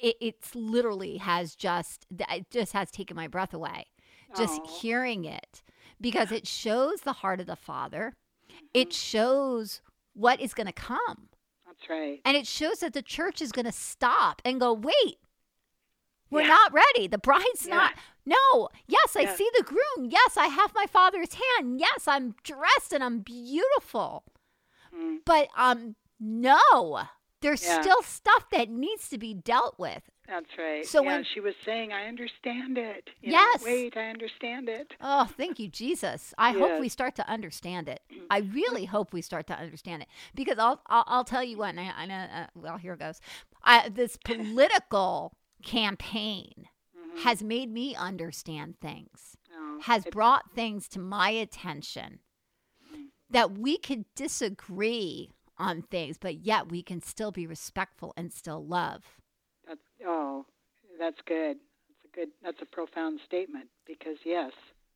it, it's literally has just it just has taken my breath away just Oh. hearing it because it shows the heart of the father Mm-hmm. it shows what is going to come That's right. and it shows that the church is going to stop and go, wait, we're Yeah. not ready. The bride's Yeah. not. No. Yes, I Yeah. see the groom. Yes, I have my father's hand. Yes, I'm dressed and I'm beautiful. Mm. But um, no, there's still stuff that needs to be dealt with. That's right. So when- she was saying, "I understand it." You Yes. Know, Wait, I understand it. Oh, thank you, Jesus. I hope we start to understand it. I really hope we start to understand it because I'll I'll, I'll tell you what. And I, I know. Uh, well, here it goes. I, this political campaign Mhm. has made me understand things. No, Has it- brought things to my attention that we could disagree on things, but yet we can still be respectful and still love. That's, oh, that's good. That's a good. That's a profound statement because yes,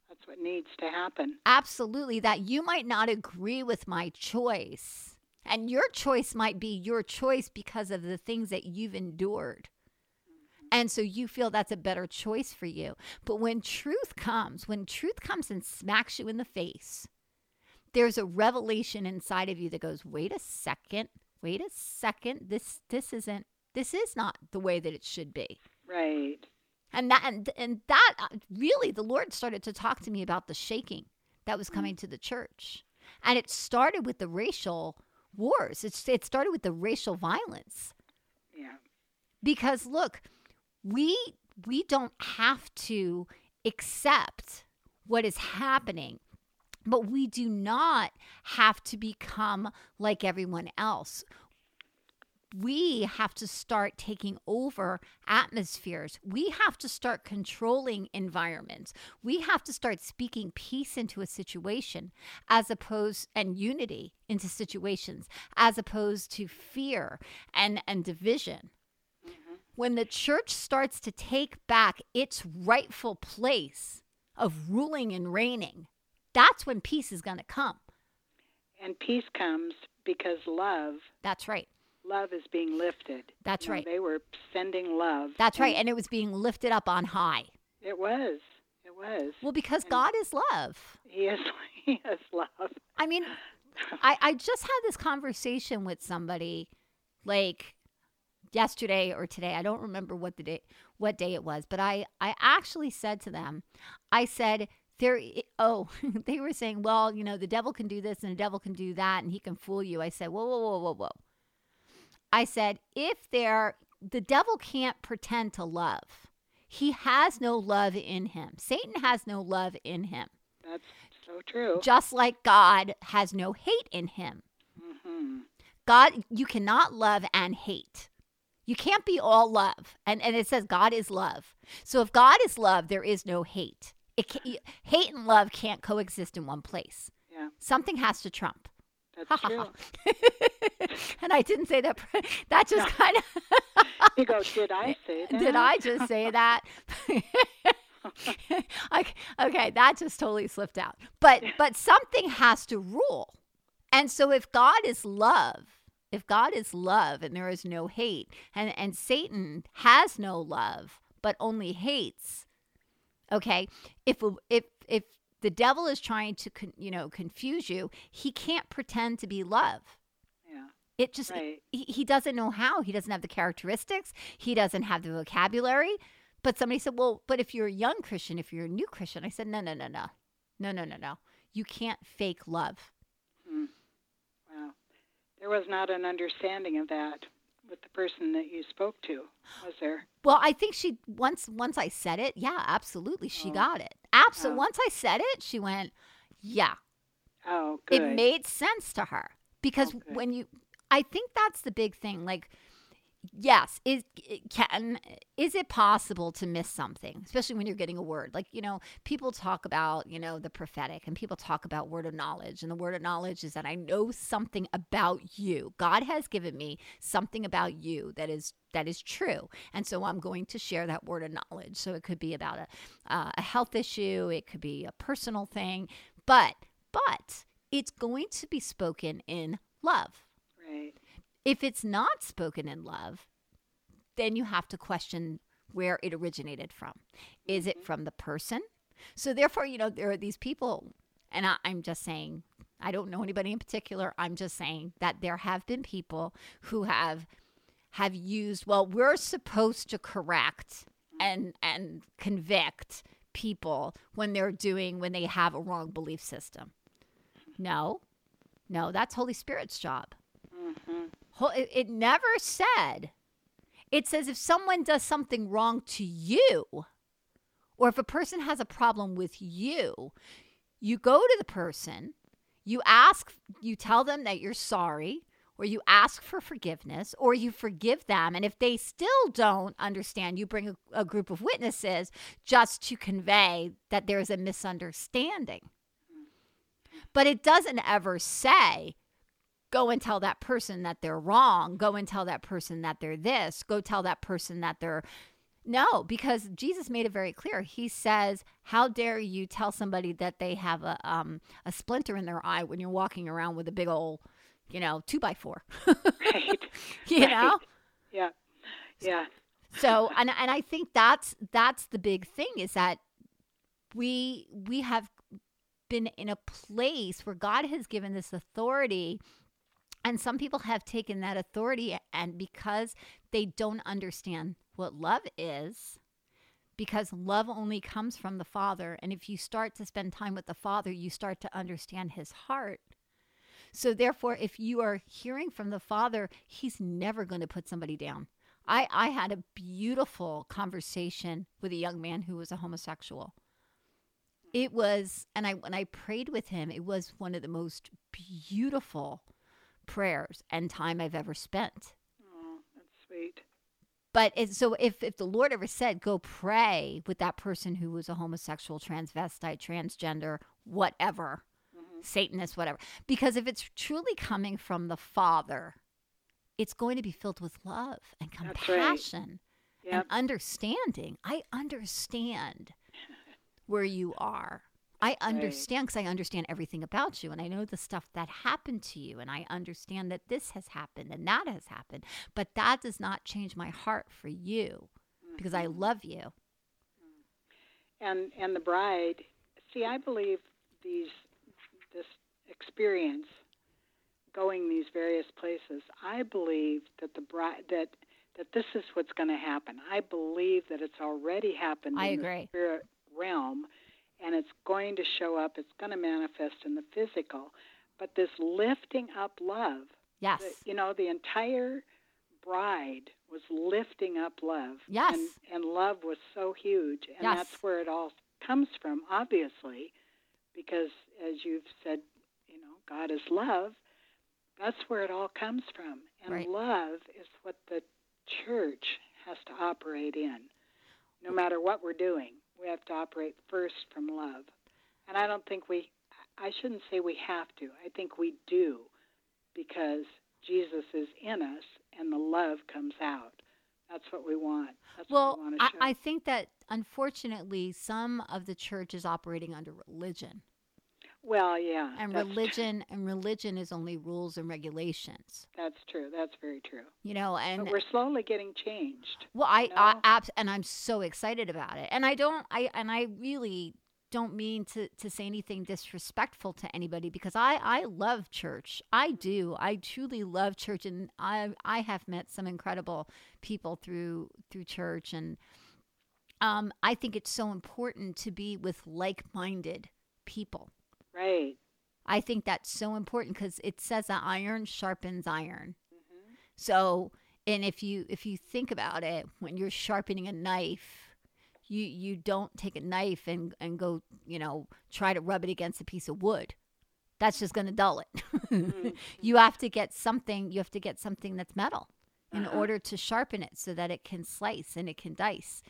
that's what needs to happen. absolutely that you might not agree with my choice. And your choice might be your choice because of the things that you've endured. And so you feel that's a better choice for you. But when truth comes, when truth comes and smacks you in the face, there's a revelation inside of you that goes, "Wait a second. Wait a second. This this isn't this is not the way that it should be." Right. And that and, and that uh, really the Lord started to talk to me about the shaking that was coming to the church. And it started with the racial wars. It's it started with the racial violence. Yeah. Because look, we we don't have to accept what is happening. But we do not have to become like everyone else we have to start taking over atmospheres. We have to start controlling environments. We have to start speaking peace into a situation as opposed and unity into situations as opposed to fear and, and division. When the church starts to take back its rightful place of ruling and reigning, that's when peace is going to come. And peace comes because love, That's right. love is being lifted. That's You know, right. They were sending love. That's right. and And it was being lifted up on high. It was. It was. Well, because And- God is love. He is. He is love. I mean, I, I just had this conversation with somebody like yesterday or today. I don't remember what the day what day it was, but I I actually said to them, I said there oh, they were saying, well, you know, the devil can do this and the devil can do that and he can fool you. I said, whoa, whoa, whoa, whoa, whoa. I said, if there the devil can't pretend to love. He has no love in him. Satan has no love in him. That's so true. Just like God has no hate in him. hmm God, you cannot love and hate. You can't be all love. And, and it says God is love. So if God is love, there is no hate. It can, hate and love can't coexist in one place. Yeah, Something has to trump. that's true. and I didn't say that. That just No. kind of. You go, did I say that? Did I just say that? okay, okay, that just totally slipped out. But but something has to rule. And so if God is love, if God is love and there is no hate, and, and Satan has no love but only hates, okay, if if if the devil is trying to con, you know confuse you, he can't pretend to be love. Yeah. It just Right. he, he doesn't know how. He doesn't have the characteristics. He doesn't have the vocabulary. But somebody said, "Well, but if you're a young Christian, if you're a new Christian," I said, "No, no, no, no, no, no, no, no. You can't fake love." There was not an understanding of that with the person that you spoke to, was there? Well, I think she once once I said it, yeah, absolutely, she Oh. got it. Absolutely. Oh. Once I said it, she went, "Yeah." Oh, good. It made sense to her because Oh, when you, I think that's the big thing. Like, yes, is it can is it possible to miss something, especially when you're getting a word? Like, you know, people talk about you know the prophetic, and people talk about word of knowledge, and the word of knowledge is that I know something about you. God has given me something about you that is that is true, and so I'm going to share that word of knowledge. So it could be about a uh, a health issue, it could be a personal thing, but but it's going to be spoken in love. If it's not spoken in love, then you have to question where it originated from. Is it from the person? So, therefore, you know, there are these people, and I, I'm just saying, I don't know anybody in particular. I'm just saying that there have been people who have have used well we're supposed to correct and and convict people when they're doing when they have a wrong belief system no no that's holy spirit's job hmm Ho- it, it never said. It says if someone does something wrong to you or if a person has a problem with you you go to the person you ask you tell them that you're sorry or you ask for forgiveness or you forgive them. And if they still don't understand you bring a, a group of witnesses just to convey that there's a misunderstanding. But it doesn't ever say go and tell that person that they're wrong go and tell that person that they're this go tell that person that they're no because jesus made it very clear he says how dare you tell somebody that they have a um a splinter in their eye when you're walking around with a big old you know two by four Right. you Right. know Yeah. Yeah. so and and I think that's that's the big thing is that we we have been in a place where God has given this authority and some people have taken that authority and because they don't understand what love is because love only comes from the father and if you start to spend time with the father you start to understand his heart so therefore if you are hearing from the father he's never going to put somebody down I, I had a beautiful conversation with a young man who was a homosexual. It was, and I when I prayed with him, it was one of the most beautiful prayers and time I've ever spent. Oh, that's sweet. But it, so if if the Lord ever said, "Go pray with that person who was a homosexual, transvestite, transgender, whatever, Mhm. Satanist, whatever," because if it's truly coming from the Father, it's going to be filled with love and That's right. compassion Yep. and understanding. I understand where you are. I understand because I understand everything about you and I know the stuff that happened to you and I understand that this has happened and that has happened. But that does not change my heart for you because I Mhm. love you. and and the bride see i believe these this experience going these various places i believe that the bride that that this is what's going to happen i believe that it's already happened I in agree. the spirit realm and it's going to show up it's going to manifest in the physical but this lifting up love Yes. the, you know the entire bride was lifting up love Yes. and, and love was so huge and Yes. that's where it all comes from obviously because as you've said you know god is love that's where it all comes from and Right. love is what the church has to operate in no matter what we're doing we have to operate first from love and i don't think we i shouldn't say we have to i think we do because Jesus is in us and the love comes out. That's what we want. That's Well, what we want to I. I think that unfortunately some of the church is operating under religion. Well, yeah. And religion and religion is only rules and regulations. That's true. That's very true. You know, and But we're slowly getting changed. Well, I, I know? abs- and I'm so excited about it. And I don't, I, and I really don't mean to, to say anything disrespectful to anybody because I, I love church. I do. I truly love church, and I, I have met some incredible people through through church, and um, I think it's so important to be with like-minded people. Right. I think that's so important because it says that iron sharpens iron. hmm So, and if you if you think about it, when you're sharpening a knife, you you don't take a knife and and go, you know, try to rub it against a piece of wood. That's just going to dull it. Mhm. you have to get something, you have to get something that's metal in Uh-huh. order to sharpen it so that it can slice and it can dice.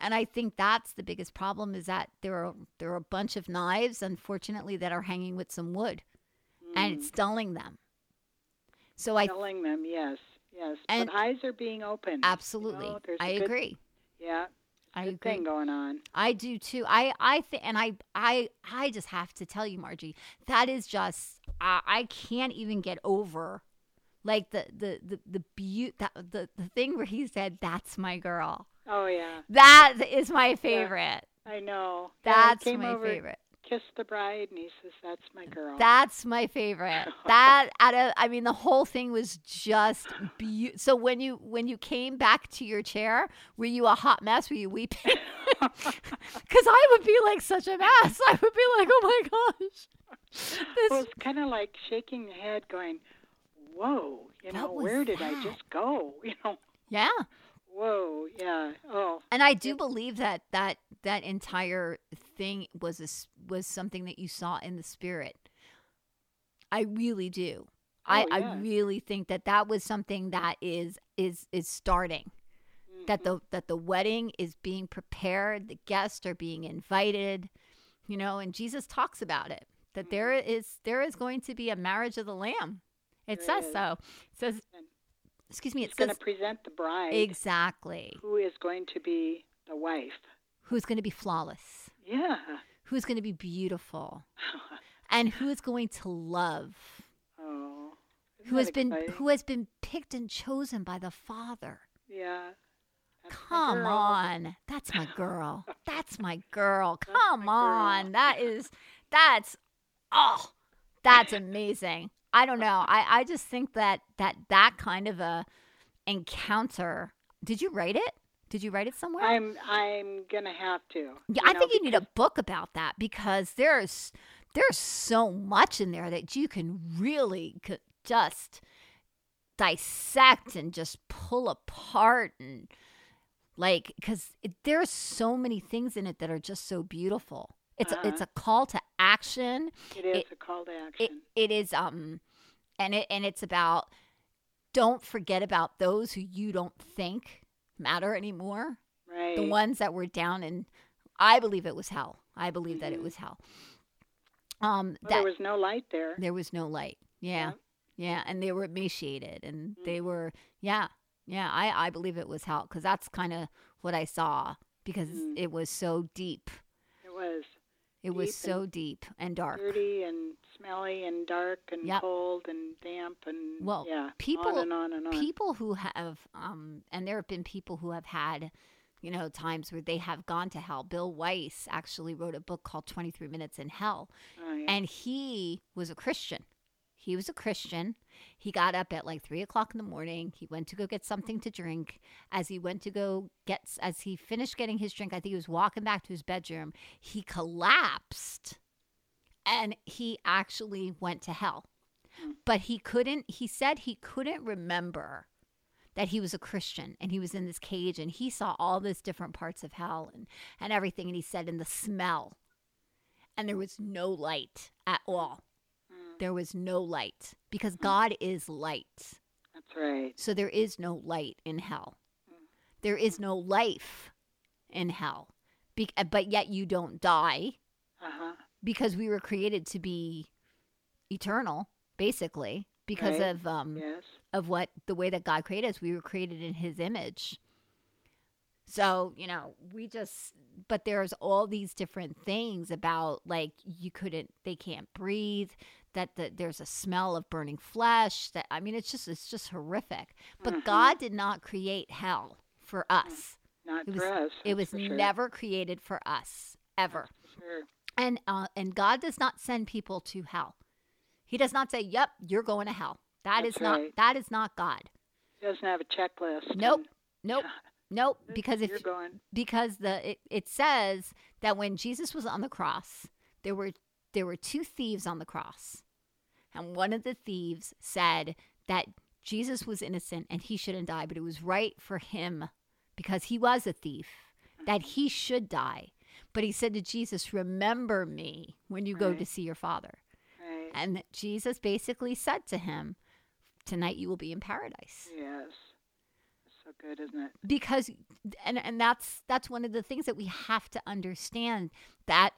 And I think that's the biggest problem is that there are there are a bunch of knives unfortunately that are hanging with some wood and mm. it's dulling them. So I Telling them, yes, yes. And- but eyes are being opened. Absolutely. You know, I good- agree. Yeah. I agree. thing going on. I do too. I I think and I I I just have to tell you Margie, that is just I, I can't even get over like the the the the beaut that the the thing where he said that's my girl. Oh yeah, That is my favorite. I know. Yeah, That's came my favorite. Kiss the bride, and he says, "That's my girl." That's my favorite. That out of I mean the whole thing was just beautiful. So when you when you came back to your chair, were you a hot mess? Were you weeping? Because I would be like such a mess. I would be like, oh my gosh. This, well, it's kind of like shaking the head, going, "Whoa, you know, where did I just go?" You know, yeah, whoa, yeah, oh, and I do believe that that that entire thing was a was something that you saw in the spirit. I really do. I, Oh, I yeah. really think that that was something that is is is starting. That mm-hmm. the that the wedding is being prepared, the guests are being invited, you know, and Jesus talks about it. That there mm-hmm. is there is going to be a marriage of the lamb. It There says is. so. It says excuse me, it's going to present the bride, exactly who is going to be the wife. who's going to be flawless, Yeah. who's going to be beautiful, and who is going to love, oh, who has that been who has been picked and chosen by the Father. Yeah. That's Come on. That's my girl. That's my girl. That's my Come girl. on. That is that's oh that's amazing. I don't know. I, I just think that that that kind of a encounter did you write it? Did you write it somewhere? I'm I'm gonna have to. yeah, I know, think you need a book about that because there's there's so much in there that you can really c- just dissect and just pull apart and like because there's so many things in it that are just so beautiful it's a, it's Uh-huh. a call to action It is it- a call to it, action. it is um and it and it's about don't forget about those who you don't think matter anymore right. the ones that were down in i believe it was hell i believe that it Mhm. was hell um well, that there was no light there. there was no light yeah yeah and they were emaciated and they Mhm. were yeah yeah i i believe it was hell because that's kind of what i saw because Mhm. it was so deep It was it was so deep and dark dirty and smelly and dark and Yep. cold and damp and Well, yeah, people- on and on and on. people who have um and there have been people who have had you know times where they have gone to hell bill wiese actually wrote a book called 23 minutes in hell oh, yeah. and he was a christian he was a christian he got up at like three o'clock in the morning. He went to go get something to drink. As he went to go get as he finished getting his drink i think he was walking back to his bedroom he collapsed and he actually went to hell. Hmm. but he couldn't he said he couldn't remember that he was a Christian and he was in this cage and he saw all this different parts of hell and, and everything and he said in the smell. And there was no light at all there was no light because God is light that's right. so there is no light in hell Hmm. there is no life in hell Be- but yet you don't die Uh huh. because we were created to be eternal basically because Right. of um Yes. of what the way that God created us. We were created in His image. So, you know, we just, but there's all these different things about like you couldn't, they can't breathe, that the, there's a smell of burning flesh. That, I mean, it's just, it's just horrific. But Mhm. God did not create hell for us. Not It for was, us. it was for sure. never created for us, ever. Sure. And, uh, and God does not send people to hell. He does not say, yep, you're going to hell. That is That's not, right. that is not God. He doesn't have a checklist. Nope. and- Nope. Nope. Because if going, because the it, it says that when Jesus was on the cross, there were there were two thieves on the cross. And one of the thieves said that Jesus was innocent and he shouldn't die, but it was right for him because he was a thief that he should die. But he said to Jesus, "Remember me when you go to see your father." right? And that Jesus basically said to him, "Tonight you will be in paradise." yes. So good, isn't it? because and and that's that's one of the things that we have to understand that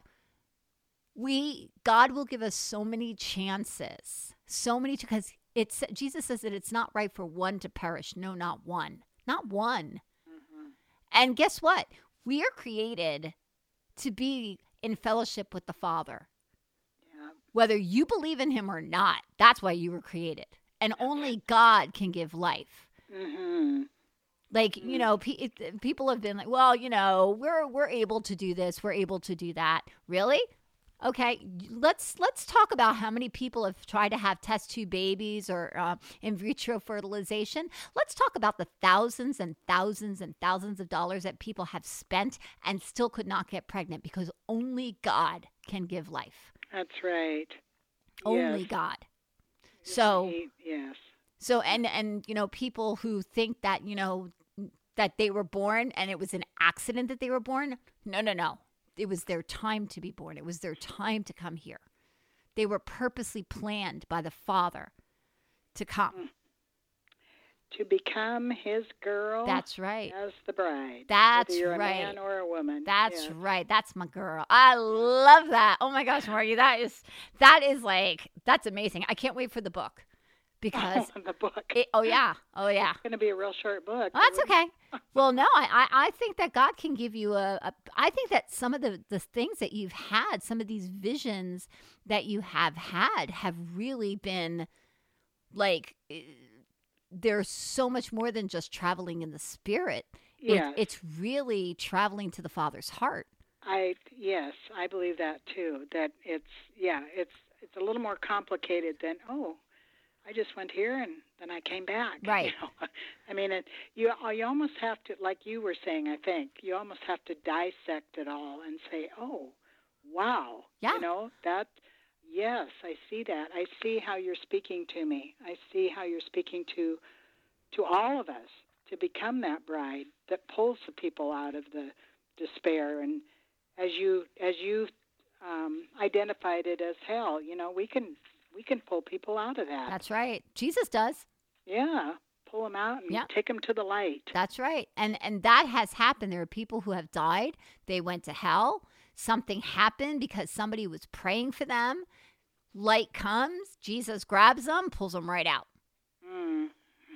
we God will give us so many chances so many because it's Jesus says that it's not right for one to perish. No not one. Not one. Hmm and guess what? We are created to be in fellowship with the father. Yeah. whether you believe in him or not that's why you were created. And only God can give life. Hmm like you know pe- people have been like well you know we're we're able to do this we're able to do that. Really okay let's let's talk about how many people have tried to have test tube babies or uh, in vitro fertilization let's talk about the thousands and thousands and thousands of dollars that people have spent and still could not get pregnant because only god can give life That's right. only Yes. god so yes. so and and you know people who think that you know that they were born and it was an accident that they were born. No, no, no. It was their time to be born. It was their time to come here. They were purposely planned by the Father to come. Mm. To become his girl. That's right. As the bride. That's right. man or a woman. That's Yes. right. That's my girl. I love that. Oh my gosh, Margie, that is that is like that's amazing. I can't wait for the book because the book. it, oh yeah, oh yeah. It's going to be a real short book. Well, that's okay. Well, no, I, I, think that God can give you a, a. I think that some of the, the things that you've had, some of these visions that you have had, have really been like, eh, there's so much more than just traveling in the spirit. It- it's really traveling to the Father's heart. I yes, I believe that too. That it's yeah, it's it's a little more complicated than oh, I just went here and then I came back. Right. you know. I mean, it, you you almost have to, like you were saying. I think you almost have to dissect it all and say, oh, wow. Yeah. You know that. Yes, I see that. I see how you're speaking to me. I see how you're speaking to to all of us to become that bride that pulls the people out of the despair and as you as you um, identified it as hell you know we can we can pull people out of that That's right. Jesus does. yeah pull them out and Yeah. take them to the light That's right. And and that has happened. There are people who have died. They went to hell. Something happened because somebody was praying for them. Light comes, Jesus grabs them, pulls them right out. mm.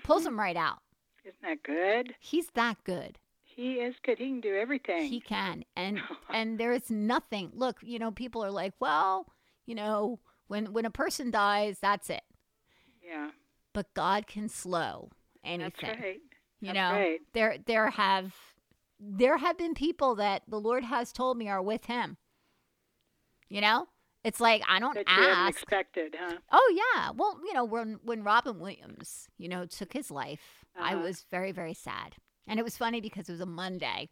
Pulls them right out. isn't that good He's that good. he is good he can do everything He can. And and there is nothing. Look, you know, people are like, "Well, you know, when when a person dies, that's it." yeah But God can slow anything. that's right You That's know, right. there there have there have been people that the Lord has told me are with Him. You know, it's like I don't ask. expected huh Oh yeah, well you know when when Robin Williams you know took his life, I Uh-huh. was very very sad, and it was funny because it was a Monday.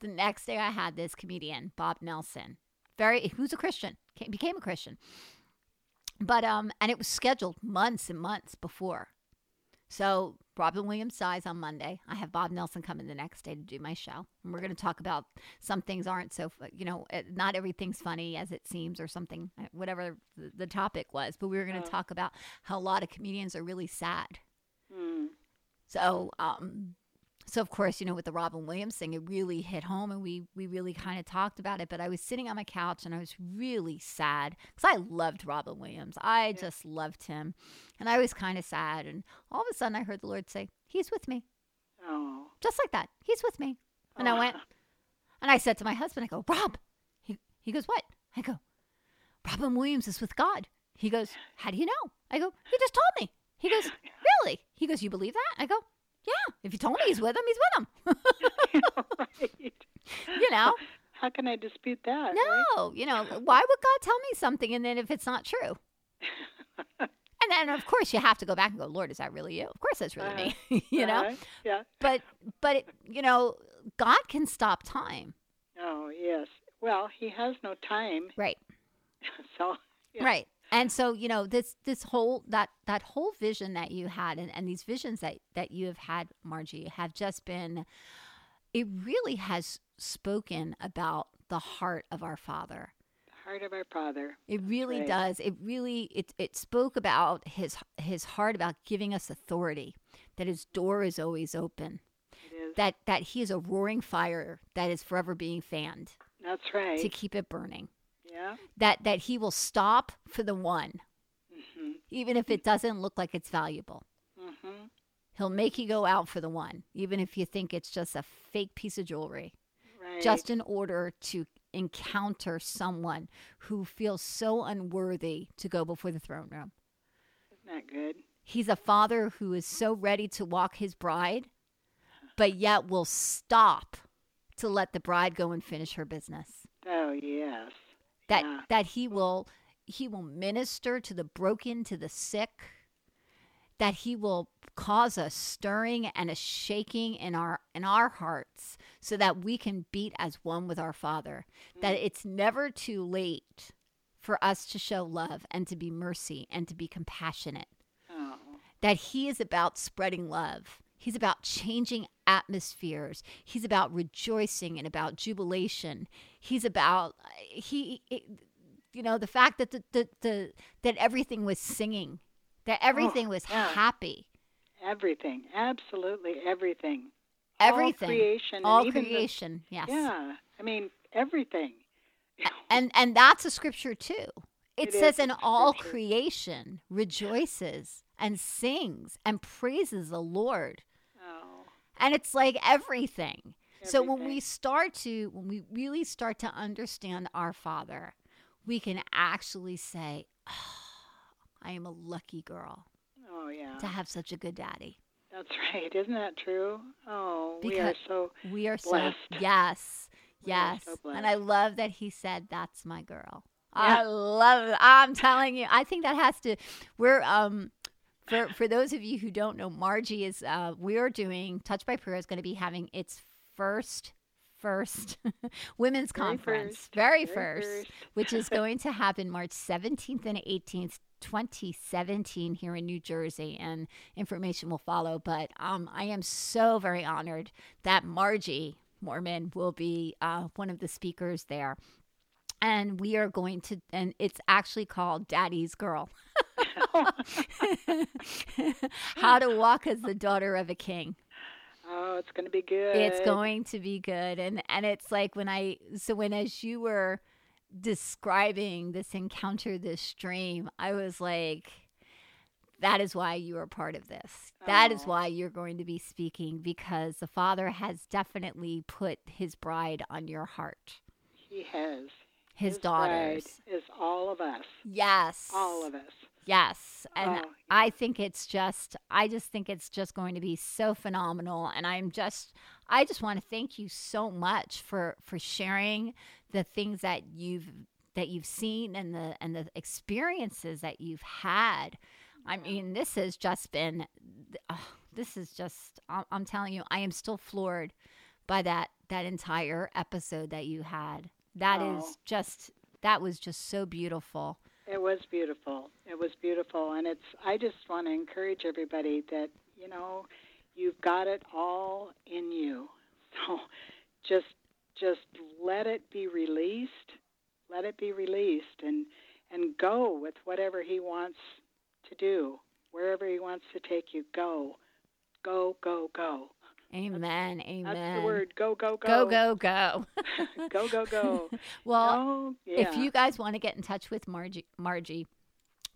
The next day I had this comedian Bob Nelson, very who's a Christian, became a Christian, but um and it was scheduled months and months before. So Robin Williams dies on Monday. I have Bob Nelson coming the next day to do my show, and we're going to talk about some things aren't so you know eh, not everything's funny as it seems or something eh, whatever the, the topic was. But we were going to Oh. talk about how a lot of comedians are really sad. mm. So um so of course you know with the Robin Williams thing it really hit home and we we really kind of talked about it. But I was sitting on my couch and I was really sad because I loved Robin Williams. I just loved him, and I was kind of sad. And all of a sudden I heard the Lord say, "He's with me." oh just like that. He's with me. And I oh. went, and I said to my husband, I go, Rob. He, he goes, what? I go, Robin Williams is with God. He goes, how do you know? I go, he just told me. He goes, really? He goes, you believe that? I go, yeah. If you told me he's with him, he's with him. right. you know? How can I dispute that? No, you know, why would God tell me something and then if it's not true? And then of course you have to go back and go, Lord, is that really you? Of course that's really Uh-huh. me. you know? Uh-huh. Yeah. But but it, you know, God can stop time. Oh, yes. Well, he has no time, Right. so Yeah. Right. And so, you know, this this whole that that whole vision that you had and, and these visions that that you have had, Margie, have just been it really has spoken about the heart of our Father. the heart of our Father. It really Right. does. It really it it spoke about his his heart about giving us authority, that his door is always open, It is. that that he is a roaring fire that is forever being fanned That's right. to keep it burning. Yeah. That that he will stop for the one, Mhm. even if it doesn't look like it's valuable. Mhm. He'll make you go out for the one, even if you think it's just a fake piece of jewelry, Right. just in order to encounter someone who feels so unworthy to go before the throne room. Isn't that good? He's a father who is so ready to walk his bride, but yet will stop to let the bride go and finish her business. Oh, yes. That Yeah. that he will he will minister to the broken, to the sick, that he will cause a stirring and a shaking in our in our hearts so that we can beat as one with our father. That mm. it's never too late for us to show love and to be mercy and to be compassionate. Oh, that he is about spreading love he's about changing atmospheres he's about rejoicing and about jubilation he's about he you know the fact that the, the, the that everything was singing that oh, everything was yeah. happy everything. Absolutely everything. everything All creation. all even the- creation yes yeah. I mean, everything. and and that's a scripture too it, It says and all creation rejoices and sings and praises the lord Oh, and it's like everything. So when we start to when we really start to understand our father, we can actually say, oh, I am a lucky girl oh yeah. to have such a good daddy. That's right. Isn't that true? Oh, we are so We are so Blessed. yes. We Yes. so and. I love that he said that's my girl. Yeah. I love it. I'm telling you. I think that has to we're um for for those of you who don't know, Margie is uh we are doing Touch by Prayer is going to be having its first first women's Very conference, first. very, Very first, first. which is going to happen March 17th and 18th, 2017 here in New Jersey, and information will follow. But um, I am so very honored that Margie Moormann will be uh, one of the speakers there. And we are going to, and it's actually called Daddy's Girl. How to walk as the daughter of a king. oh, it's going to be good. It's going to be good. And and it's like when I so when as you were describing this encounter, this dream, I was like, that is why you are part of this. That is Oh. why you're going to be speaking because the Father has definitely put his bride on your heart. He has. His, bride daughters. is all of us. Yes. All of us. Yes. And Oh, I think it's just, I just think it's just going to be so phenomenal. And I'm just, I just want to thank you so much for, for sharing the things that you've, that you've seen and the, and the experiences that you've had. I mean, this has just been, uh, this is just, I'm, I'm telling you, I am still floored by that, that entire episode that you had. That is Oh. just, that was just so beautiful. It was beautiful. It was beautiful. And it's, I just want to encourage everybody that, you know, you've got it all in you. So just, just let it be released. Let it be released and, and go with whatever he wants to do. Wherever he wants to take you, go. Go, go, go. Amen. Amen. That's the word. Go, go, Go, go. go, go. go, go, go. well, No, yeah. if you guys want to get in touch with Margie, Margie,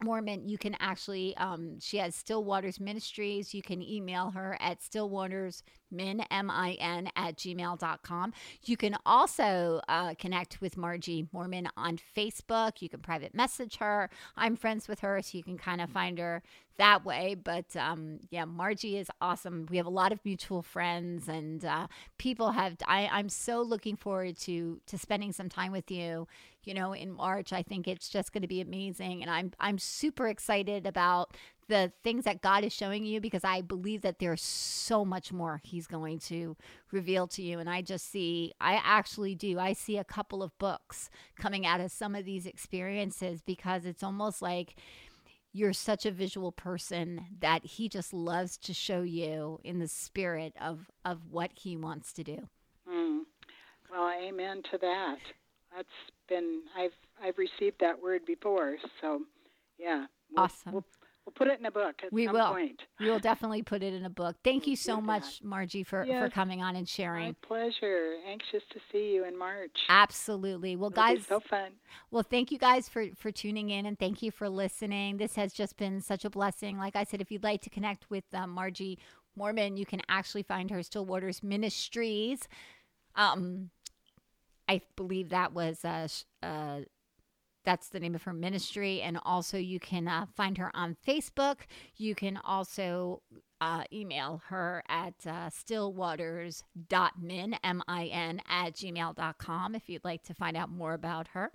Moormann, you can actually, um, she has Still Waters Ministries. You can email her at stillwatersmin, M-I-N, at gmail.com. You can also uh, connect with Margie Moormann on Facebook. You can private message her. I'm friends with her, so you can kind of find her that way. But um, yeah, Margie is awesome. We have a lot of mutual friends, and uh, people have. I, I'm so looking forward to to spending some time with you. You know, in March, I think it's just going to be amazing, and I'm I'm super excited about the things that God is showing you because I believe that there's so much more He's going to reveal to you. And I just see, I actually do, I see a couple of books coming out of some of these experiences because it's almost like you're such a visual person that he just loves to show you in the spirit of of what he wants to do. Mm. Well, amen to that. That's been I've I've received that word before, so yeah. We'll, awesome. We'll, we'll put it in a book we will. Point. We will definitely put it in a book. Thank you so much, Margie, for, yes, for coming on and sharing. My pleasure. Anxious to see you in March. Absolutely. Well, It'll guys, so fun. Well, thank you guys for for tuning in and thank you for listening. This has just been such a blessing. Like I said, if you'd like to connect with um, Margie Moormann, you can actually find her Still Waters Ministries. Um, I believe that was uh, uh that's the name of her ministry. And also, you can uh, find her on Facebook. You can also uh, email her at uh, stillwaters.min, M I N, at gmail.com if you'd like to find out more about her.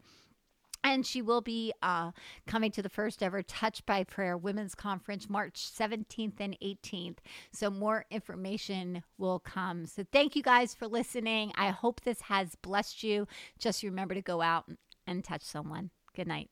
And she will be uh, coming to the first ever Touch by Prayer Women's Conference March 17th and 18th. So, more information will come. So, thank you guys for listening. I hope this has blessed you. Just remember to go out and touch someone. Good night.